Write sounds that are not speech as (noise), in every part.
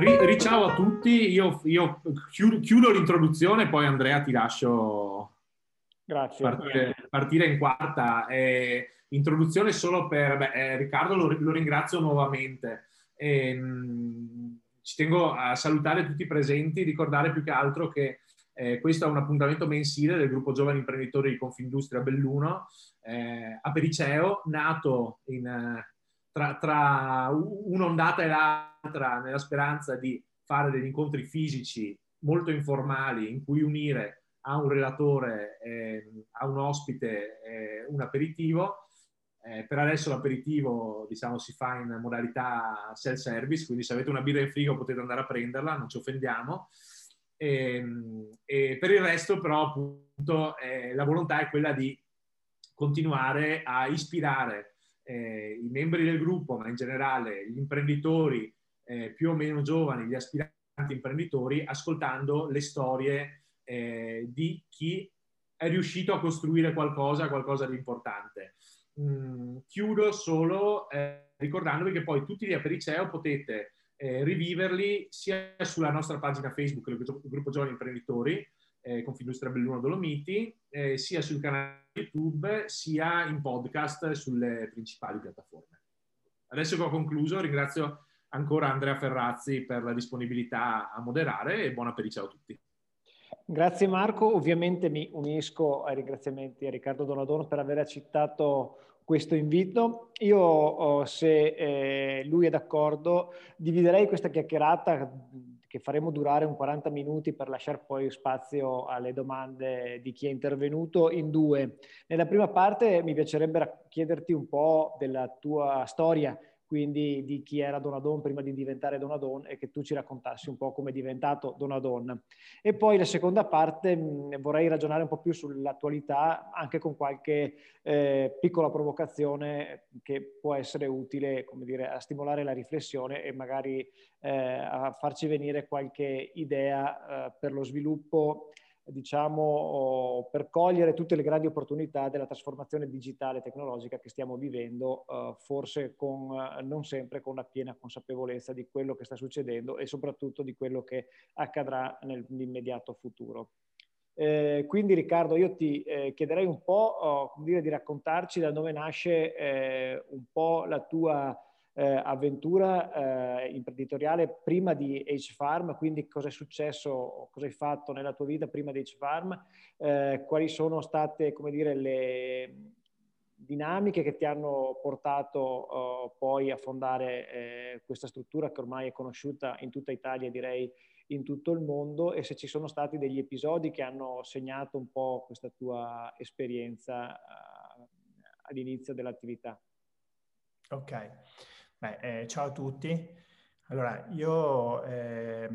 ri, riciao a tutti, io, io chiudo, chiudo, l'introduzione, poi Andrea ti lascio partire, partire, in quarta. Eh, introduzione solo per beh, eh, Riccardo, lo, lo, ringrazio nuovamente. Eh, ci tengo a salutare tutti i presenti, ricordare più che altro che eh, questo è un appuntamento mensile del gruppo Giovani Imprenditori di Confindustria Belluno eh, a Periceo, nato in, tra, tra un'ondata e l'altra nella speranza di fare degli incontri fisici molto informali in cui unire a un relatore, eh, a un ospite, eh, un aperitivo. Eh, per adesso l'aperitivo diciamo, si fa in modalità self-service, quindi se avete una birra in frigo potete andare a prenderla, non ci offendiamo. E, ehm, e per il resto però appunto eh, la volontà è quella di continuare a ispirare eh, i membri del gruppo, ma in generale gli imprenditori eh, più o meno giovani, gli aspiranti imprenditori, ascoltando le storie eh, di chi è riuscito a costruire qualcosa, qualcosa di importante. Mm, chiudo solo eh, ricordandovi che poi tutti gli Apericeo potete eh, riviverli sia sulla nostra pagina Facebook, il gruppo Giovani Imprenditori, eh, Confindustria Belluno Dolomiti, eh, sia sul canale YouTube sia in podcast sulle principali piattaforme. Adesso che ho concluso, ringrazio ancora Andrea Ferrazzi per la disponibilità a moderare e buon appetito a tutti. Grazie Marco, ovviamente mi unisco ai ringraziamenti a Riccardo Donadoni per aver accettato questo invito. Io, se eh, lui è d'accordo, dividerei questa chiacchierata che faremo durare un 40 minuti per lasciare poi spazio alle domande di chi è intervenuto in due. Nella prima parte mi piacerebbe chiederti un po' della tua storia quindi di chi era Donadon prima di diventare Donadon e che tu ci raccontassi un po' come è diventato Donadon. E poi la seconda parte mh, vorrei ragionare un po' più sull'attualità, anche con qualche eh, piccola provocazione che può essere utile, come dire, a stimolare la riflessione e magari eh, a farci venire qualche idea eh, per lo sviluppo diciamo, per cogliere tutte le grandi opportunità della trasformazione digitale e tecnologica che stiamo vivendo, eh, forse con, non sempre con una piena consapevolezza di quello che sta succedendo e soprattutto di quello che accadrà nell'immediato futuro. Eh, quindi Riccardo, io ti eh, chiederei un po' oh, dire, di raccontarci da dove nasce eh, un po' la tua eh, avventura eh, imprenditoriale prima di H-Farm, quindi cosa è successo, cosa hai fatto nella tua vita prima di H-Farm, eh, quali sono state, come dire, le dinamiche che ti hanno portato uh, poi a fondare eh, questa struttura che ormai è conosciuta in tutta Italia, direi in tutto il mondo, e se ci sono stati degli episodi che hanno segnato un po' questa tua esperienza uh, all'inizio dell'attività. Ok. Beh, eh, ciao a tutti. Allora, io eh,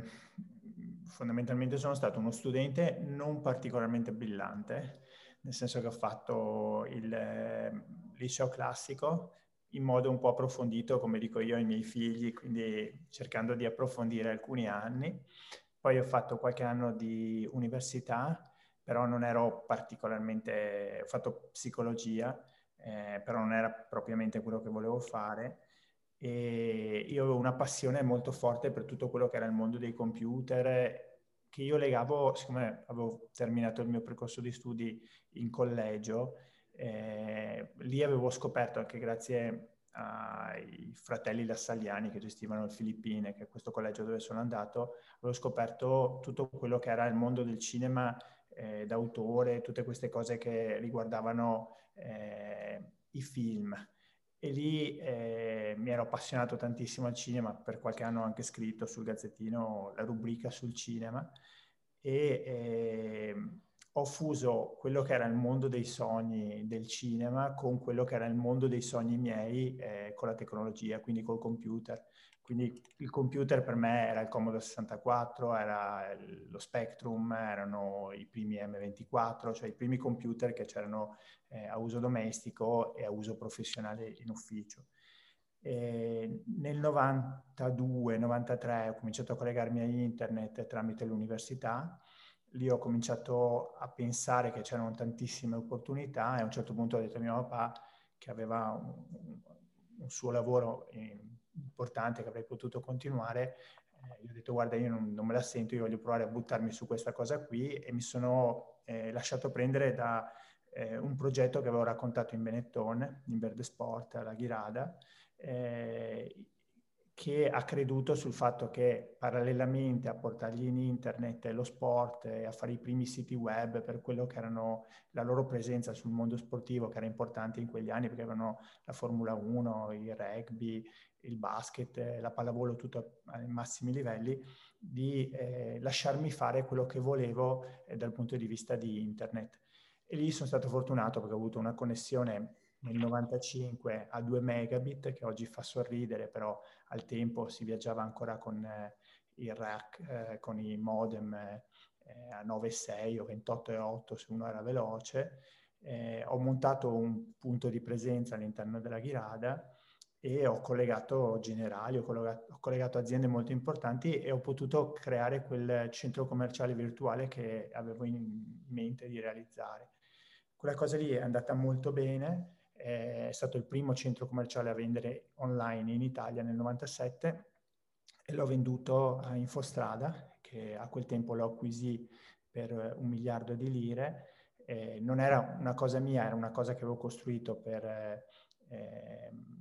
fondamentalmente sono stato uno studente non particolarmente brillante, nel senso che ho fatto il eh, liceo classico in modo un po' approfondito, come dico io ai miei figli, quindi cercando di approfondire alcuni anni. Poi ho fatto qualche anno di università, però non ero particolarmente... ho fatto psicologia, eh, però non era propriamente quello che volevo fare e io avevo una passione molto forte per tutto quello che era il mondo dei computer che io legavo, siccome avevo terminato il mio percorso di studi in collegio, eh, lì avevo scoperto anche grazie ai fratelli Lassagliani che gestivano il Filippine, che è questo collegio dove sono andato, avevo scoperto tutto quello che era il mondo del cinema eh, d'autore, tutte queste cose che riguardavano eh, i film e lì eh, mi ero appassionato tantissimo al cinema, per qualche anno ho anche scritto sul Gazzettino la rubrica sul cinema e eh, ho fuso quello che era il mondo dei sogni del cinema con quello che era il mondo dei sogni miei eh, con la tecnologia, quindi col computer. Quindi il computer per me era il Commodore 64, era lo Spectrum, erano i primi M24, cioè i primi computer che c'erano eh, a uso domestico e a uso professionale in ufficio. E nel 92-93 ho cominciato a collegarmi a internet tramite l'università, lì ho cominciato a pensare che c'erano tantissime opportunità e a un certo punto ho detto a mio papà che aveva un, un suo lavoro in, importante che avrei potuto continuare, eh, gli ho detto guarda io non, non, me la sento, io voglio provare a buttarmi su questa cosa qui e mi sono eh, lasciato prendere da eh, un progetto che avevo raccontato in Benetton, in Verde Sport, alla Ghirada, eh, che ha creduto sul fatto che parallelamente a portargli in internet lo sport e a fare i primi siti web per quello che erano la loro presenza sul mondo sportivo che era importante in quegli anni perché avevano la Formula 1, il rugby, il basket, la pallavolo tutto ai massimi livelli, di eh, lasciarmi fare quello che volevo eh, dal punto di vista di internet. E lì sono stato fortunato perché ho avuto una connessione nel 95 a 2 megabit, che oggi fa sorridere, però al tempo si viaggiava ancora con eh, il rack, eh, con i modem eh, a 9,6 o 28,8 se uno era veloce. Eh, ho montato un punto di presenza all'interno della Ghirada e ho collegato generali, ho collegato, ho collegato, aziende molto importanti e ho potuto creare quel centro commerciale virtuale che avevo in mente di realizzare. Quella cosa lì è andata molto bene, è stato il primo centro commerciale a vendere online in Italia nel 97 e l'ho venduto a Infostrada, che a quel tempo lo acquisì per un miliardo di lire. Eh, non era una cosa mia, era una cosa che avevo costruito per, eh, per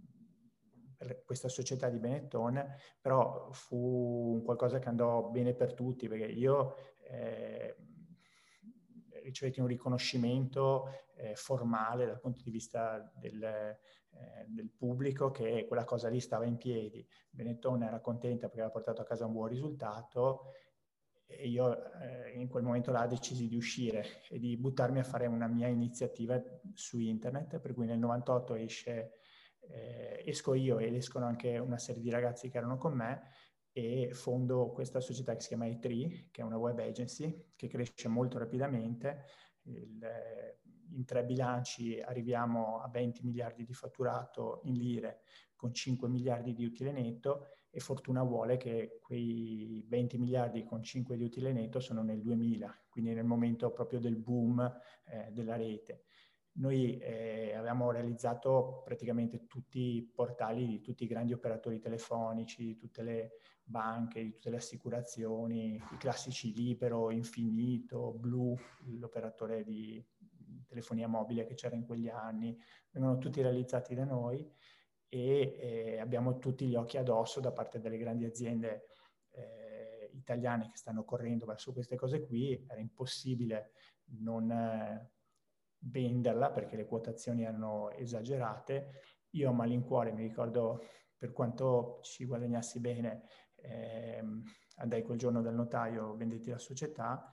questa società di Benetton, però fu qualcosa che andò bene per tutti, perché io eh, ricevetti un riconoscimento eh, formale dal punto di vista del, eh, del, pubblico che quella cosa lì stava in piedi. Benetton era contenta perché aveva portato a casa un buon risultato e io eh, in quel momento là decisi di uscire e di buttarmi a fare una mia iniziativa su internet, per cui nel 98 esce, eh, esco io ed escono anche una serie di ragazzi che erano con me e fondo questa società che si chiama E3, che è una web agency che cresce molto rapidamente. Il, in tre bilanci arriviamo a 20 miliardi di fatturato in lire con 5 miliardi di utile netto e fortuna vuole che quei 20 miliardi con 5 di utile netto sono nel 2000, quindi nel momento proprio del boom eh, della rete. Noi eh, abbiamo realizzato praticamente tutti i portali di tutti i grandi operatori telefonici, di tutte le banche, di tutte le assicurazioni, i classici Libero, Infinito, Blu, l'operatore di telefonia mobile che c'era in quegli anni, vengono tutti realizzati da noi e eh, abbiamo tutti gli occhi addosso da parte delle grandi aziende eh, italiane che stanno correndo verso queste cose qui. Era impossibile non... Eh, venderla perché le quotazioni erano esagerate. Io a malincuore mi ricordo per quanto ci guadagnassi bene, ehm, andai quel giorno dal notaio, vendetti la società,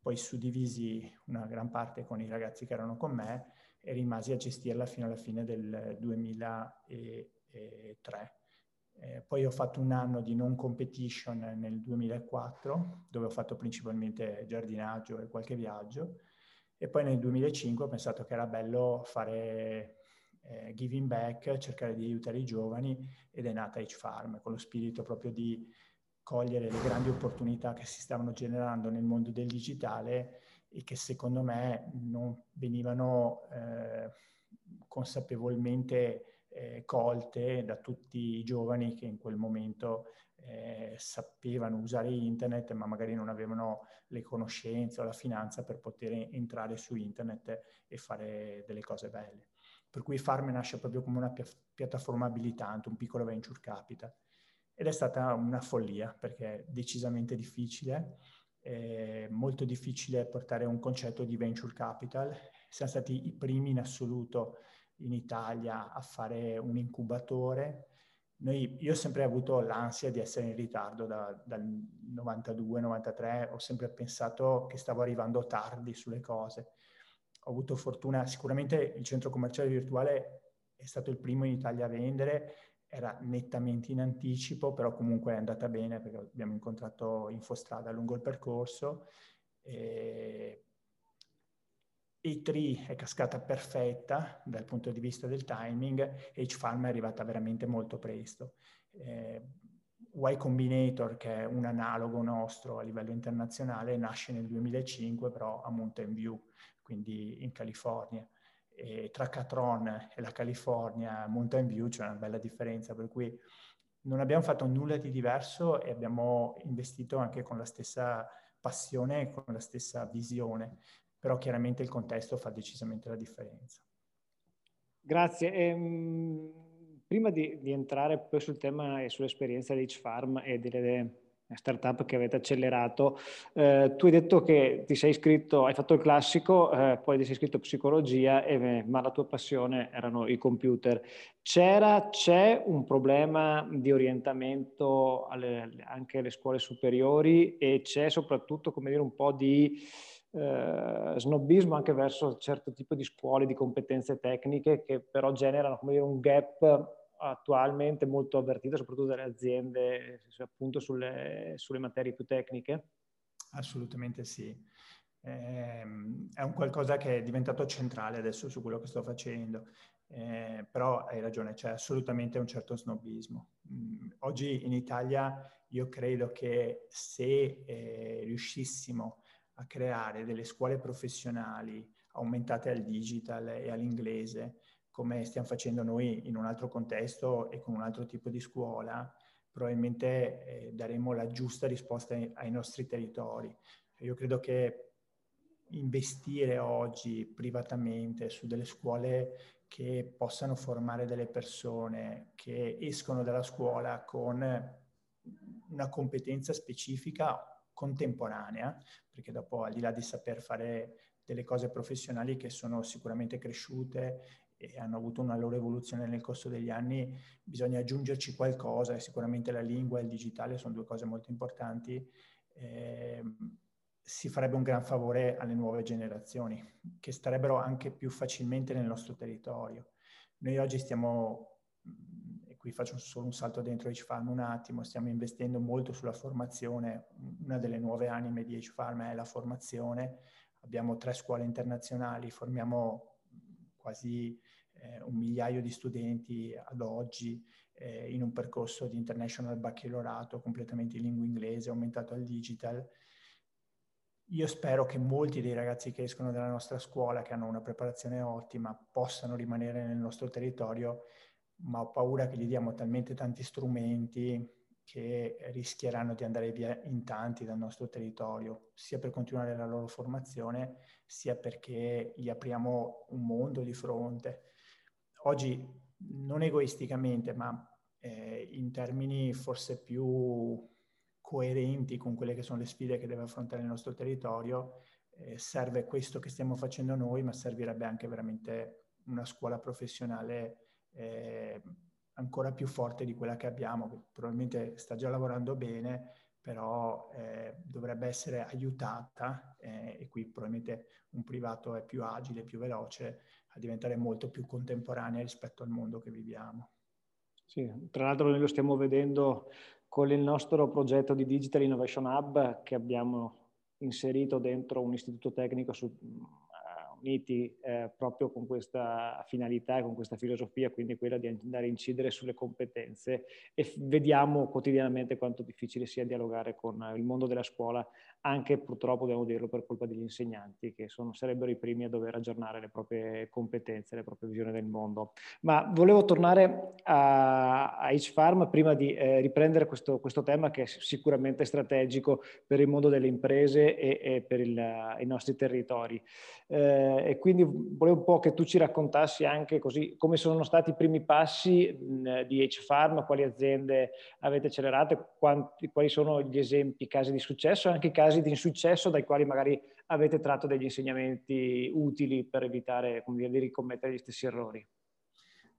poi suddivisi una gran parte con i ragazzi che erano con me e rimasi a gestirla fino alla fine del 2003. Eh, poi ho fatto un anno di non competition nel 2004, dove ho fatto principalmente giardinaggio e qualche viaggio e poi nel 2005 ho pensato che era bello fare eh, giving back, cercare di aiutare i giovani ed è nata H-Farm con lo spirito proprio di cogliere le grandi opportunità che si stavano generando nel mondo del digitale e che secondo me non venivano eh, consapevolmente eh, colte da tutti i giovani che in quel momento eh, sapevano usare internet ma magari non avevano le conoscenze o la finanza per poter entrare su internet e fare delle cose belle. Per cui Farm nasce proprio come una pi- piattaforma abilitante, un piccolo venture capital. Ed è stata una follia perché è decisamente difficile, è molto difficile portare un concetto di venture capital. Siamo stati i primi in assoluto in Italia a fare un incubatore noi, io ho sempre avuto l'ansia di essere in ritardo da, dal 92-93, ho sempre pensato che stavo arrivando tardi sulle cose. Ho avuto fortuna, sicuramente il centro commerciale virtuale è stato il primo in Italia a vendere, era nettamente in anticipo, però comunque è andata bene perché abbiamo incontrato Infostrada lungo il percorso. E e3 è cascata perfetta dal punto di vista del timing, H-Farm è arrivata veramente molto presto. Eh, y Combinator, che è un analogo nostro a livello internazionale, nasce nel 2005 però a Mountain View, quindi in California. E tra Catron e la California, Mountain View c'è una bella differenza, per cui non abbiamo fatto nulla di diverso e abbiamo investito anche con la stessa passione e con la stessa visione, però chiaramente il contesto fa decisamente la differenza. Grazie. Ehm, prima di, di, entrare poi sul tema e sull'esperienza di H-Farm e delle startup che avete accelerato, eh, tu hai detto che ti sei iscritto, hai fatto il classico, eh, poi ti sei iscritto psicologia, e, ma la tua passione erano i computer. C'era, c'è un problema di orientamento alle, anche alle scuole superiori e c'è soprattutto, come dire, un po' di eh, snobismo anche verso certo tipo di scuole di competenze tecniche che però generano dire, un gap attualmente molto avvertito soprattutto dalle aziende appunto sulle, sulle materie più tecniche? Assolutamente sì. Eh, è un qualcosa che è diventato centrale adesso su quello che sto facendo, eh, però hai ragione, c'è assolutamente un certo snobismo. Mm, oggi in Italia io credo che se eh, riuscissimo a creare delle scuole professionali aumentate al digital e all'inglese, come stiamo facendo noi in un altro contesto e con un altro tipo di scuola, probabilmente eh, daremo la giusta risposta ai, ai nostri territori. Io credo che investire oggi privatamente su delle scuole che possano formare delle persone che escono dalla scuola con una competenza specifica contemporanea, perché dopo al di là di saper fare delle cose professionali che sono sicuramente cresciute e hanno avuto una loro evoluzione nel corso degli anni, bisogna aggiungerci qualcosa e sicuramente la lingua e il digitale sono due cose molto importanti. Eh, si farebbe un gran favore alle nuove generazioni che starebbero anche più facilmente nel nostro territorio. Noi oggi stiamo qui faccio solo un salto dentro H-Farm un attimo, stiamo investendo molto sulla formazione, una delle nuove anime di H-Farm è la formazione, abbiamo tre scuole internazionali, formiamo quasi eh, un migliaio di studenti ad oggi eh, in un percorso di international baccalaureato completamente in lingua inglese, aumentato al digital. Io spero che molti dei ragazzi che escono dalla nostra scuola, che hanno una preparazione ottima, possano rimanere nel nostro territorio ma ho paura che gli diamo talmente tanti strumenti che rischieranno di andare via in tanti dal nostro territorio, sia per continuare la loro formazione, sia perché gli apriamo un mondo di fronte. Oggi, non egoisticamente, ma eh, in termini forse più coerenti con quelle che sono le sfide che deve affrontare il nostro territorio, eh, serve questo che stiamo facendo noi, ma servirebbe anche veramente una scuola professionale eh, ancora più forte di quella che abbiamo, che probabilmente sta già lavorando bene, però eh, dovrebbe essere aiutata eh, e qui probabilmente un privato è più agile, più veloce a diventare molto più contemporanea rispetto al mondo che viviamo. Sì, tra l'altro noi lo stiamo vedendo con il nostro progetto di Digital Innovation Hub che abbiamo inserito dentro un istituto tecnico su uniti eh, proprio con questa finalità e con questa filosofia, quindi quella di andare a incidere sulle competenze e vediamo quotidianamente quanto difficile sia dialogare con il mondo della scuola, anche purtroppo dobbiamo dirlo per colpa degli insegnanti che sono, sarebbero i primi a dover aggiornare le proprie competenze, le proprie visioni del mondo. Ma volevo tornare a, a H-Farm prima di eh, riprendere questo, questo, tema che è sicuramente strategico per il mondo delle imprese e, e per il, i nostri territori. Eh, e quindi volevo un po' che tu ci raccontassi anche così come sono stati i primi passi mh, di H-Farm, quali aziende avete accelerato, quanti, quali sono gli esempi, casi di successo e anche casi di insuccesso dai quali magari avete tratto degli insegnamenti utili per evitare dire, di ricommettere gli stessi errori.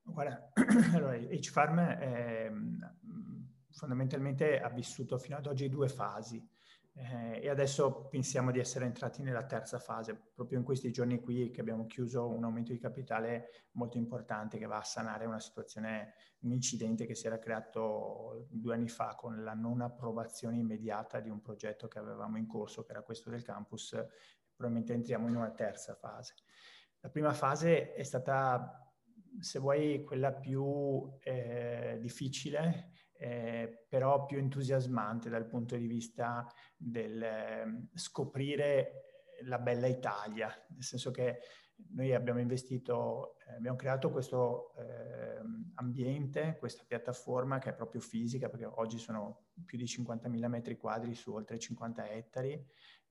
Guarda, (clears throat) allora, H-Farm è, fondamentalmente ha vissuto fino ad oggi due fasi. Eh, e adesso pensiamo di essere entrati nella terza fase, proprio in questi giorni qui che abbiamo chiuso un aumento di capitale molto importante che va a sanare una situazione, un incidente che si era creato due anni fa con la non approvazione immediata di un progetto che avevamo in corso, che era questo del campus. Probabilmente entriamo in una terza fase. La prima fase è stata, se vuoi, quella più eh, difficile eh, però più entusiasmante dal punto di vista del eh, scoprire la bella Italia, nel senso che Noi abbiamo investito, eh, abbiamo creato questo eh, ambiente, questa piattaforma che è proprio fisica, perché oggi sono più di 50.000 metri quadri su oltre 50 ettari,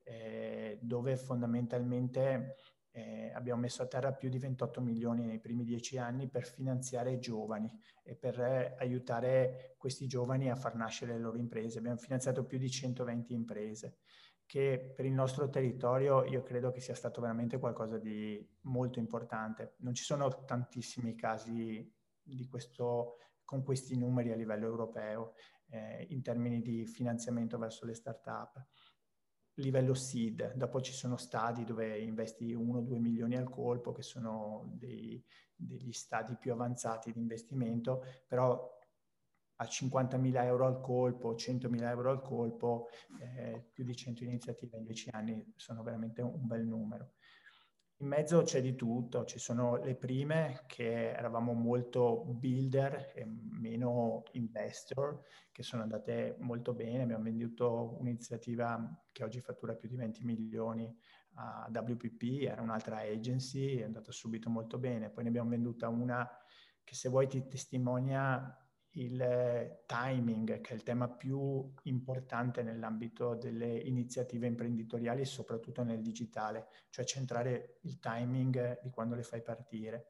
eh, dove fondamentalmente eh, abbiamo messo a terra più di 28 milioni nei primi dieci anni per finanziare giovani e per eh, aiutare questi giovani a far nascere le loro imprese. Abbiamo finanziato più di 120 imprese che per il nostro territorio io credo che sia stato veramente qualcosa di molto importante. Non ci sono tantissimi casi questo, con questi numeri a livello europeo eh, in termini di finanziamento verso le start-up livello seed, dopo ci sono stadi dove investi 1-2 milioni al colpo, che sono dei, degli stadi più avanzati di investimento, però a 50.000 euro al colpo, 100.000 euro al colpo, eh, più di 100 iniziative in 10 anni sono veramente un bel numero. In mezzo c'è di tutto, ci sono le prime che eravamo molto builder e meno investor, che sono andate molto bene, abbiamo venduto un'iniziativa che oggi fattura più di 20 milioni a WPP, era un'altra agency, è andata subito molto bene, poi ne abbiamo venduta una che se vuoi ti testimonia il timing, che è il tema più importante nell'ambito delle iniziative imprenditoriali, soprattutto nel digitale, cioè centrare il timing di quando le fai partire.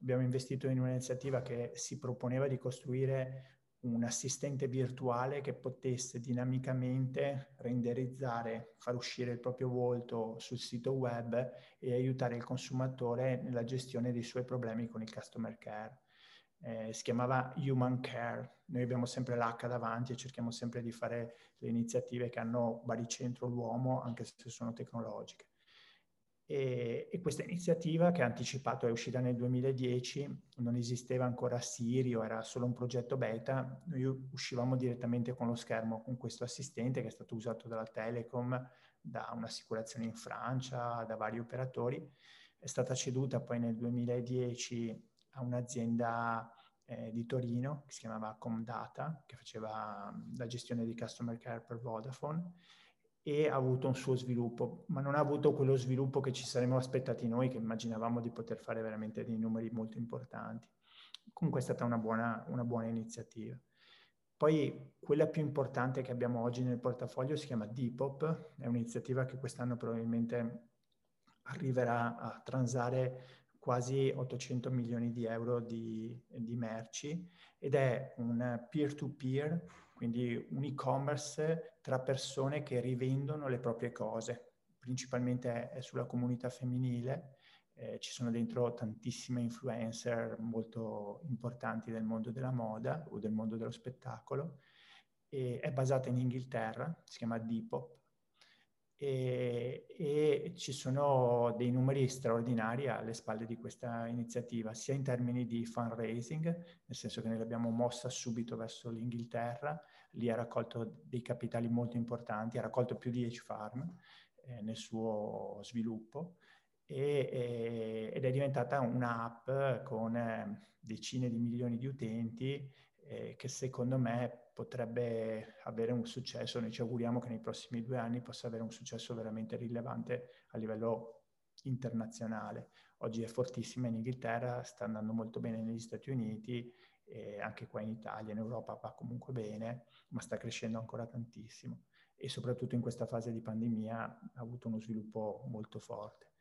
Abbiamo investito in un'iniziativa che si proponeva di costruire un assistente virtuale che potesse dinamicamente renderizzare, far uscire il proprio volto sul sito web e aiutare il consumatore nella gestione dei suoi problemi con il customer care eh, si chiamava Human Care. Noi abbiamo sempre l'H davanti e cerchiamo sempre di fare le iniziative che hanno baricentro l'uomo, anche se sono tecnologiche. E, e, questa iniziativa che ha anticipato è uscita nel 2010, non esisteva ancora Sirio, era solo un progetto beta, noi uscivamo direttamente con lo schermo con questo assistente che è stato usato dalla Telecom, da un'assicurazione in Francia, da vari operatori, è stata ceduta poi nel 2010 a un'azienda eh, di Torino che si chiamava Comdata, che faceva la gestione di customer care per Vodafone e ha avuto un suo sviluppo, ma non ha avuto quello sviluppo che ci saremmo aspettati noi, che immaginavamo di poter fare veramente dei numeri molto importanti. Comunque è stata una buona, una buona iniziativa. Poi quella più importante che abbiamo oggi nel portafoglio si chiama Depop, è un'iniziativa che quest'anno probabilmente arriverà a transare quasi 800 milioni di euro di, di merci ed è un peer-to-peer, quindi un e-commerce tra persone che rivendono le proprie cose. Principalmente è sulla comunità femminile, eh, ci sono dentro tantissime influencer molto importanti del mondo della moda o del mondo dello spettacolo. E è basata in Inghilterra, si chiama Depop e, e, ci sono dei numeri straordinari alle spalle di questa iniziativa, sia in termini di fundraising, nel senso che noi l'abbiamo mossa subito verso l'Inghilterra, lì ha raccolto dei capitali molto importanti, ha raccolto più di 10 farm eh, nel suo sviluppo e, e, ed è diventata un'app con eh, decine di milioni di utenti eh, che secondo me potrebbe avere un successo, noi ci auguriamo che nei prossimi due anni possa avere un successo veramente rilevante a livello internazionale. Oggi è fortissima in Inghilterra, sta andando molto bene negli Stati Uniti, e anche qua in Italia, in Europa va comunque bene, ma sta crescendo ancora tantissimo e soprattutto in questa fase di pandemia ha avuto uno sviluppo molto forte.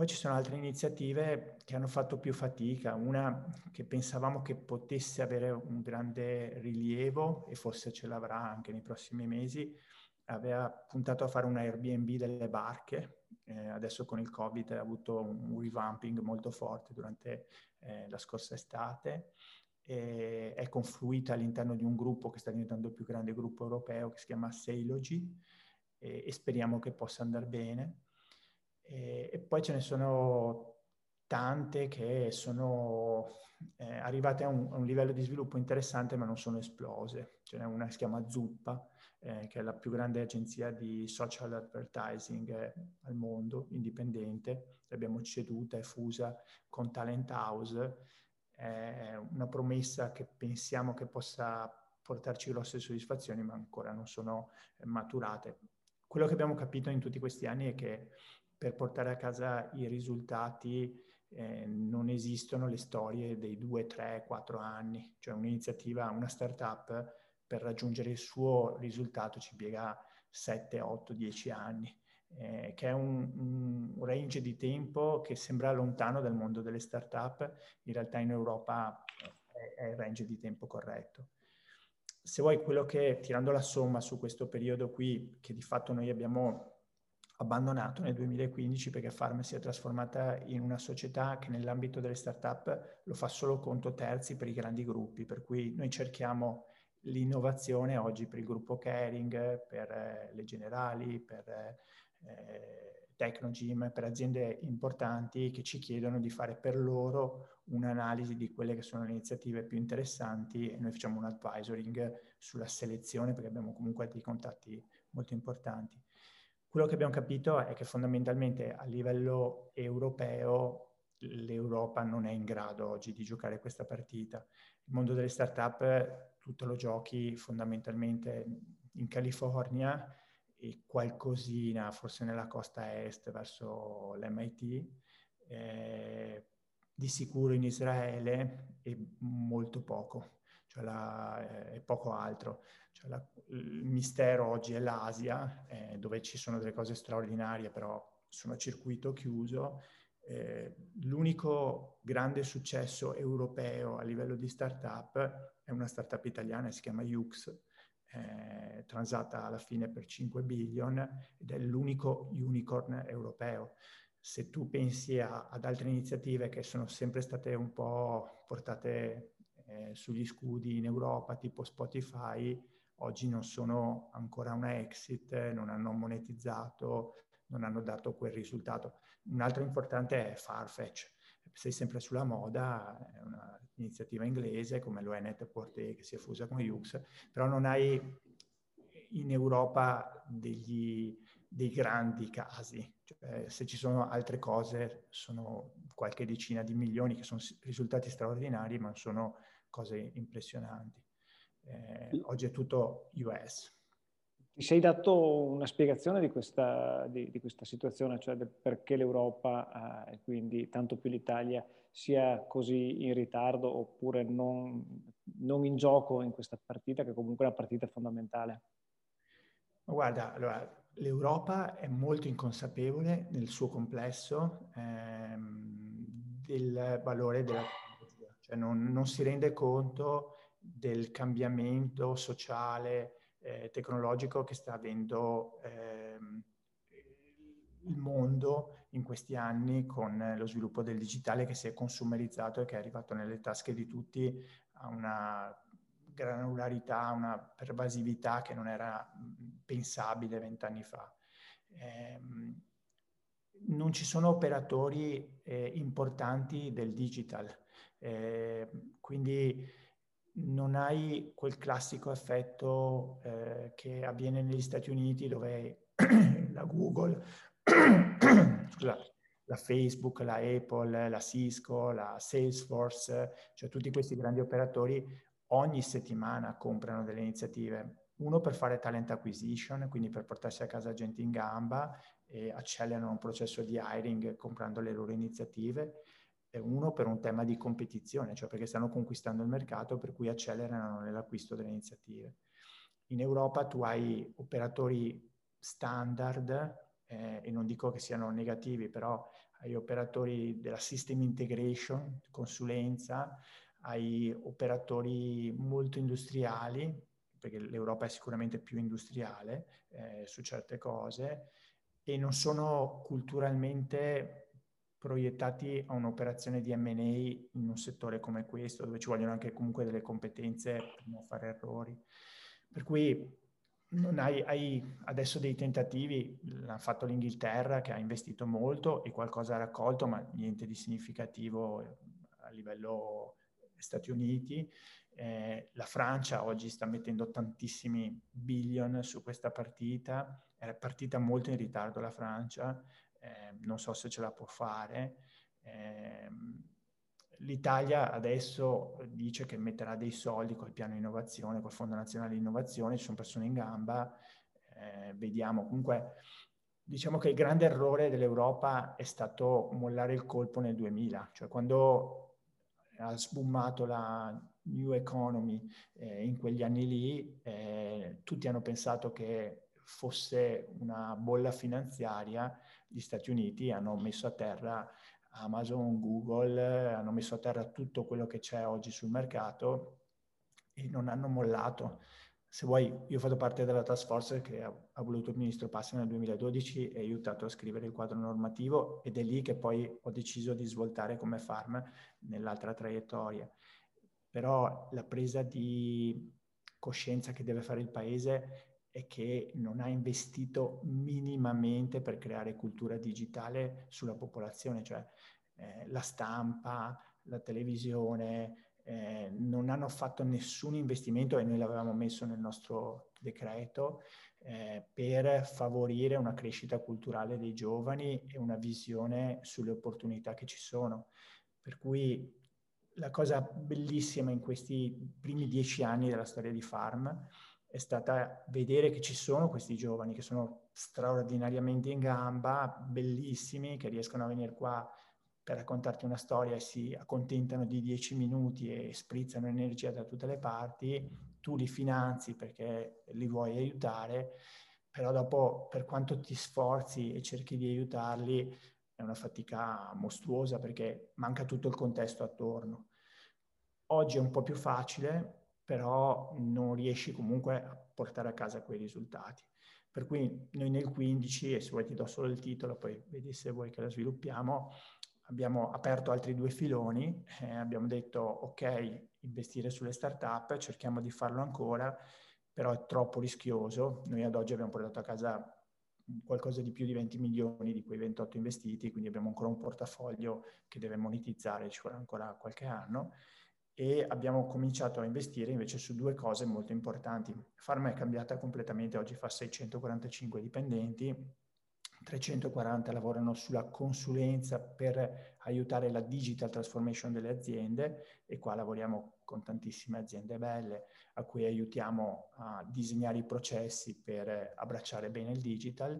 Poi ci sono altre iniziative che hanno fatto più fatica, una che pensavamo che potesse avere un grande rilievo e forse ce l'avrà anche nei prossimi mesi, aveva puntato a fare un Airbnb delle barche, eh, adesso con il Covid ha avuto un revamping molto forte durante eh, la scorsa estate, e è confluita all'interno di un gruppo che sta diventando il più grande gruppo europeo che si chiama Sailogy e, e speriamo che possa andare bene. E, e poi ce ne sono tante che sono eh, arrivate a un, a un, livello di sviluppo interessante ma non sono esplose. Ce n'è una che si chiama Zuppa, eh, che è la più grande agenzia di social advertising eh, al mondo, indipendente. L'abbiamo ceduta e fusa con Talent House. È una promessa che pensiamo che possa portarci grosse soddisfazioni, ma ancora non sono maturate. Quello che abbiamo capito in tutti questi anni è che per portare a casa i risultati eh, non esistono le storie dei due, tre, quattro anni, cioè un'iniziativa, una startup per raggiungere il suo risultato ci piega 7, 8, 10 anni, eh, che è un, un, range di tempo che sembra lontano dal mondo delle startup, in realtà in Europa è, è il range di tempo corretto. Se vuoi quello che, tirando la somma su questo periodo qui, che di fatto noi abbiamo abbandonato nel 2015 perché Farm si è trasformata in una società che nell'ambito delle start-up lo fa solo conto terzi per i grandi gruppi, per cui noi cerchiamo l'innovazione oggi per il gruppo Caring, per eh, le generali, per eh, Tecnogym, per aziende importanti che ci chiedono di fare per loro un'analisi di quelle che sono le iniziative più interessanti e noi facciamo un advisoring sulla selezione perché abbiamo comunque dei contatti molto importanti. Quello che abbiamo capito è che fondamentalmente a livello europeo l'Europa non è in grado oggi di giocare questa partita. Il mondo delle start-up tutto lo giochi fondamentalmente in California e qualcosina forse nella costa est verso l'MIT, eh, di sicuro in Israele e molto poco, cioè la, eh, poco altro. Cioè la, il mistero oggi è l'Asia, eh, dove ci sono delle cose straordinarie, però sono a circuito chiuso. Eh, l'unico grande successo europeo a livello di startup è una startup italiana, si chiama Ux, eh, transata alla fine per 5 billion ed è l'unico unicorn europeo. Se tu pensi a, ad altre iniziative che sono sempre state un po' portate eh, sugli scudi in Europa, tipo Spotify, oggi non sono ancora una exit, non hanno monetizzato, non hanno dato quel risultato. Un altro importante è Farfetch. Sei sempre sulla moda, è un'iniziativa inglese come lo è Netport che si è fusa con Hughes, però non hai in Europa degli, dei grandi casi. Cioè, se ci sono altre cose, sono qualche decina di milioni che sono risultati straordinari, ma sono cose impressionanti. Eh, oggi è tutto US. Ti sei dato una spiegazione di questa, di, di questa situazione, cioè del perché l'Europa eh, e quindi tanto più l'Italia sia così in ritardo oppure non, non, in gioco in questa partita, che comunque è una partita fondamentale? Guarda, allora, l'Europa è molto inconsapevole nel suo complesso ehm, del valore della cioè non, non si rende conto del cambiamento sociale, eh, tecnologico che sta avendo ehm, il mondo in questi anni con lo sviluppo del digitale che si è consumerizzato e che è arrivato nelle tasche di tutti a una granularità, una pervasività che non era pensabile vent'anni fa. Eh, non ci sono operatori eh, importanti del digital, eh, quindi non hai quel classico effetto eh, che avviene negli Stati Uniti dove (clears throat) la Google, (clears throat) scusate, la Facebook, la Apple, la Cisco, la Salesforce, cioè tutti questi grandi operatori ogni settimana comprano delle iniziative. Uno per fare talent acquisition, quindi per portarsi a casa gente in gamba e accelerano un processo di hiring comprando le loro iniziative uno per un tema di competizione, cioè perché stanno conquistando il mercato per cui accelerano nell'acquisto delle iniziative. In Europa tu hai operatori standard, eh, e non dico che siano negativi, però hai operatori della system integration, consulenza, hai operatori molto industriali, perché l'Europa è sicuramente più industriale eh, su certe cose, e non sono culturalmente proiettati a un'operazione di M&A in un settore come questo, dove ci vogliono anche comunque delle competenze per non fare errori. Per cui hai, hai adesso dei tentativi, l'ha fatto l'Inghilterra che ha investito molto e qualcosa ha raccolto, ma niente di significativo a livello Stati Uniti. Eh, la Francia oggi sta mettendo tantissimi billion su questa partita, è partita molto in ritardo la Francia, eh, non so se ce la può fare. Eh, L'Italia adesso dice che metterà dei soldi col piano innovazione, col Fondo Nazionale di Innovazione, ci sono persone in gamba, eh, vediamo. Comunque diciamo che il grande errore dell'Europa è stato mollare il colpo nel 2000, cioè quando ha sbumato la New Economy eh, in quegli anni lì, eh, tutti hanno pensato che fosse una bolla finanziaria, gli Stati Uniti hanno messo a terra Amazon, Google, hanno messo a terra tutto quello che c'è oggi sul mercato e non hanno mollato. Se vuoi, io ho fatto parte della task force che ha, ha voluto il ministro Passi nel 2012 e ha aiutato a scrivere il quadro normativo ed è lì che poi ho deciso di svoltare come farm nell'altra traiettoria. Però la presa di coscienza che deve fare il paese è che non ha investito minimamente per creare cultura digitale sulla popolazione, cioè eh, la stampa, la televisione, eh, non hanno fatto nessun investimento e noi l'avevamo messo nel nostro decreto eh, per favorire una crescita culturale dei giovani e una visione sulle opportunità che ci sono. Per cui la cosa bellissima in questi primi dieci anni della storia di Farm è stata vedere che ci sono questi giovani che sono straordinariamente in gamba, bellissimi, che riescono a venire qua per raccontarti una storia e si accontentano di dieci minuti e sprizzano energia da tutte le parti, tu li finanzi perché li vuoi aiutare, però dopo per quanto ti sforzi e cerchi di aiutarli è una fatica mostruosa perché manca tutto il contesto attorno. Oggi è un po' più facile, però non riesci comunque a portare a casa quei risultati. Per cui noi nel 15, e se vuoi ti do solo il titolo, poi vedi se vuoi che la sviluppiamo, abbiamo aperto altri due filoni, eh, abbiamo detto ok, investire sulle start-up, cerchiamo di farlo ancora, però è troppo rischioso. Noi ad oggi abbiamo portato a casa qualcosa di più di 20 milioni di quei 28 investiti, quindi abbiamo ancora un portafoglio che deve monetizzare, ci vorrà ancora qualche anno e abbiamo cominciato a investire invece su due cose molto importanti. Pharma è cambiata completamente, oggi fa 645 dipendenti, 340 lavorano sulla consulenza per aiutare la digital transformation delle aziende e qua lavoriamo con tantissime aziende belle a cui aiutiamo a disegnare i processi per abbracciare bene il digital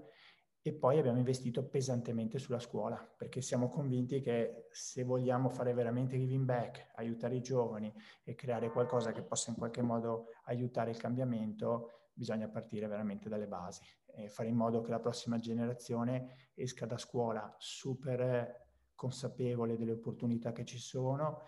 e poi abbiamo investito pesantemente sulla scuola perché siamo convinti che se vogliamo fare veramente giving back, aiutare i giovani e creare qualcosa che possa in qualche modo aiutare il cambiamento, bisogna partire veramente dalle basi e fare in modo che la prossima generazione esca da scuola super consapevole delle opportunità che ci sono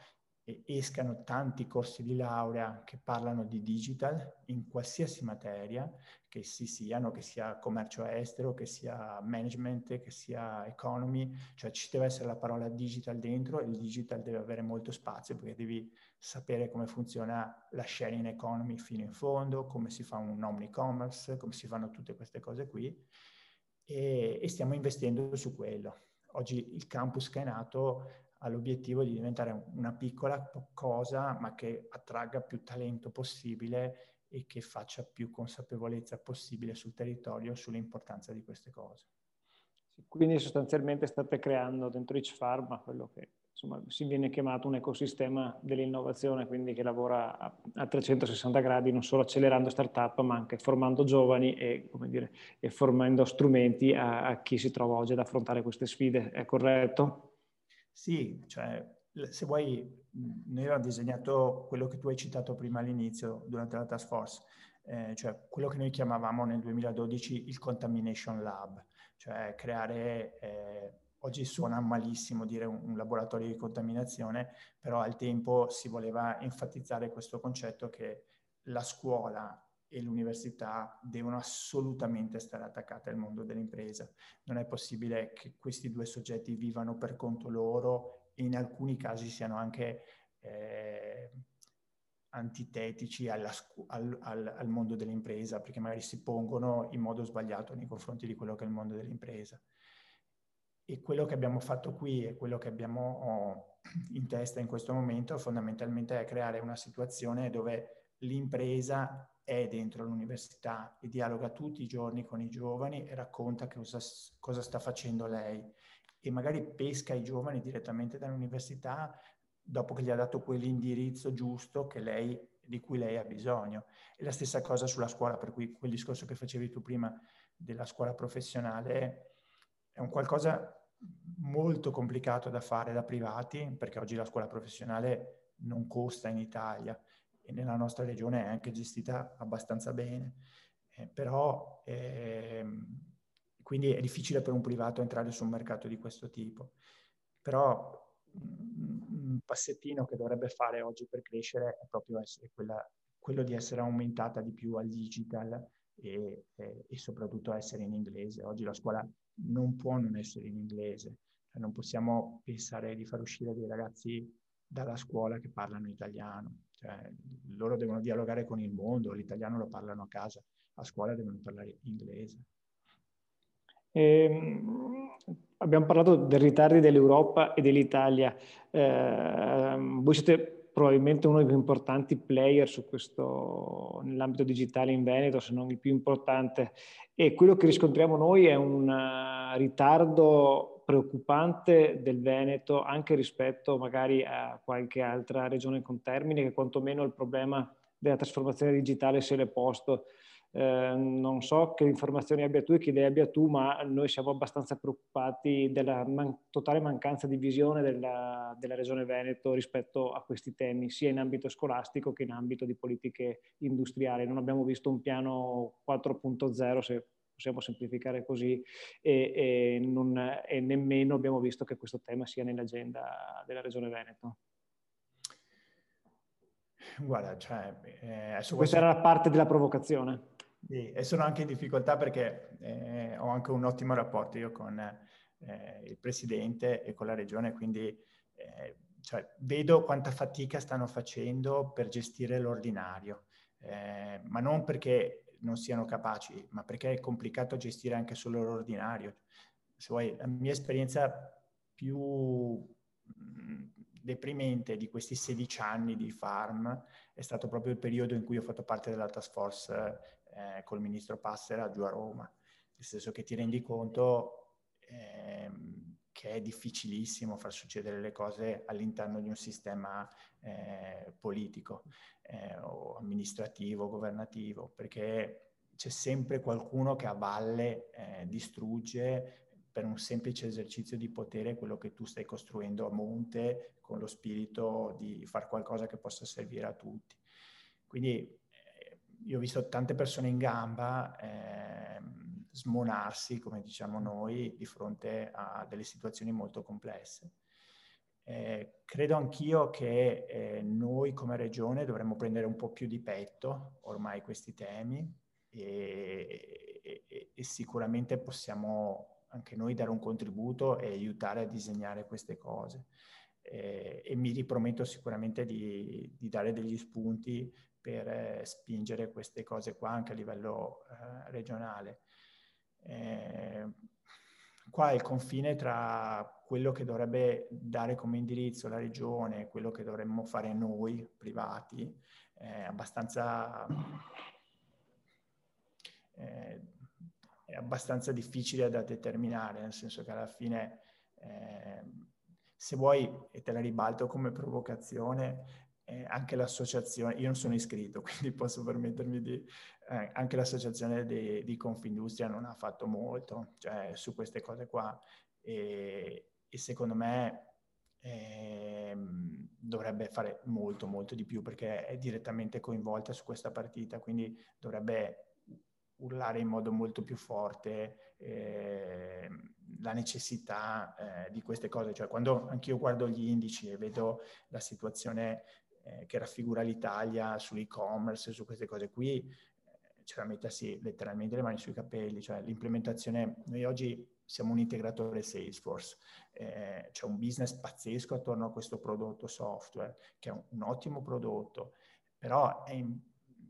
escano tanti corsi di laurea che parlano di digital in qualsiasi materia, che si siano, che sia commercio estero, che sia management, che sia economy, cioè ci deve essere la parola digital dentro e il digital deve avere molto spazio perché devi sapere come funziona la sharing economy fino in fondo, come si fa un omni-commerce, come si fanno tutte queste cose qui e, e stiamo investendo su quello. Oggi il campus che è nato ha l'obiettivo di diventare una piccola cosa, ma che attragga più talento possibile e che faccia più consapevolezza possibile sul territorio sull'importanza di queste cose. Quindi sostanzialmente state creando dentro Rich Pharma quello che insomma, si viene chiamato un ecosistema dell'innovazione, quindi che lavora a, a 360 gradi, non solo accelerando startup, ma anche formando giovani e, dire, e formando strumenti a, a chi si trova oggi ad affrontare queste sfide. È corretto? Sì, cioè, se vuoi, noi abbiamo disegnato quello che tu hai citato prima all'inizio, durante la task force, eh, cioè quello che noi chiamavamo nel 2012 il Contamination Lab, cioè creare, eh, oggi suona malissimo dire un, un, laboratorio di contaminazione, però al tempo si voleva enfatizzare questo concetto che la scuola e l'università devono assolutamente stare attaccate al mondo dell'impresa. Non è possibile che questi due soggetti vivano per conto loro e in alcuni casi siano anche eh, antitetici alla, al, al, al, mondo dell'impresa, perché magari si pongono in modo sbagliato nei confronti di quello che è il mondo dell'impresa. E quello che abbiamo fatto qui e quello che abbiamo in testa in questo momento fondamentalmente è creare una situazione dove l'impresa è dentro l'università e dialoga tutti i giorni con i giovani e racconta cosa, cosa sta facendo lei e magari pesca i giovani direttamente dall'università dopo che gli ha dato quell'indirizzo giusto lei, di cui lei ha bisogno. E la stessa cosa sulla scuola, per cui quel discorso che facevi tu prima della scuola professionale è un qualcosa molto complicato da fare da privati, perché oggi la scuola professionale non costa in Italia nella nostra regione è anche gestita abbastanza bene, eh, però eh, quindi è difficile per un privato entrare su un mercato di questo tipo. Però un passettino che dovrebbe fare oggi per crescere è proprio quella, quello di essere aumentata di più al digital e, e, e, soprattutto essere in inglese. Oggi la scuola non può non essere in inglese, cioè non possiamo pensare di far uscire dei ragazzi dalla scuola che parlano italiano, cioè, loro devono dialogare con il mondo, l'italiano lo parlano a casa, a scuola devono parlare inglese. Eh, abbiamo parlato dei ritardi dell'Europa e dell'Italia. Eh, voi siete probabilmente uno dei più importanti player questo, nell'ambito digitale in Veneto, se non il più importante. E quello che riscontriamo noi è un uh, ritardo preoccupante del Veneto anche rispetto magari a qualche altra regione con termine che quantomeno il problema della trasformazione digitale se l'è posto. Eh, non so che informazioni abbia tu e che idee abbia tu, ma noi siamo abbastanza preoccupati della man- totale mancanza di visione della, della, Regione Veneto rispetto a questi temi, sia in ambito scolastico che in ambito di politiche industriali. Non abbiamo visto un piano 4.0, se possiamo semplificare così, e, e, non, e nemmeno abbiamo visto che questo tema sia nell'agenda della Regione Veneto. Guarda, cioè, eh, questa era la parte della provocazione. Sì, e sono anche in difficoltà perché eh, ho anche un ottimo rapporto io con eh, il presidente e con la regione, quindi eh, cioè, vedo quanta fatica stanno facendo per gestire l'ordinario, eh, ma non perché non siano capaci, ma perché è complicato gestire anche solo l'ordinario. Se vuoi, la mia esperienza più deprimente di questi 16 anni di farm è stato proprio il periodo in cui ho fatto parte della task force eh, col ministro Passera giù a Roma, nel senso che ti rendi conto ehm, che è difficilissimo far succedere le cose all'interno di un sistema eh, politico eh, o amministrativo, governativo, perché c'è sempre qualcuno che a valle eh, distrugge per un semplice esercizio di potere quello che tu stai costruendo a monte con lo spirito di fare qualcosa che possa servire a tutti. Quindi io ho visto tante persone in gamba eh, smonarsi, come diciamo noi, di fronte a delle situazioni molto complesse. Eh, credo anch'io che eh, noi come regione dovremmo prendere un po' più di petto ormai questi temi e, e, e sicuramente possiamo anche noi dare un contributo e aiutare a disegnare queste cose. Eh, e mi riprometto sicuramente di, di, dare degli spunti per eh, spingere queste cose qua anche a livello eh, regionale. Eh, qua è il confine tra quello che dovrebbe dare come indirizzo la regione e quello che dovremmo fare noi privati è abbastanza, eh, è abbastanza difficile da determinare, nel senso che alla fine eh, se vuoi, e te la ribalto come provocazione, eh, anche l'associazione, io non sono iscritto, (laughs) quindi posso permettermi di, eh, anche l'associazione di, di, Confindustria non ha fatto molto cioè, su queste cose qua e, e secondo me eh, dovrebbe fare molto molto di più perché è direttamente coinvolta su questa partita, quindi dovrebbe urlare in modo molto più forte eh, la necessità eh, di queste cose. Cioè, quando anch'io guardo gli indici e vedo la situazione eh, che raffigura l'Italia sull'e-commerce, su queste cose qui, eh, c'è da mettersi letteralmente le mani sui capelli, cioè l'implementazione, noi oggi siamo un integratore Salesforce, eh, c'è un business pazzesco attorno a questo prodotto software, che è un, un ottimo prodotto, però è, in,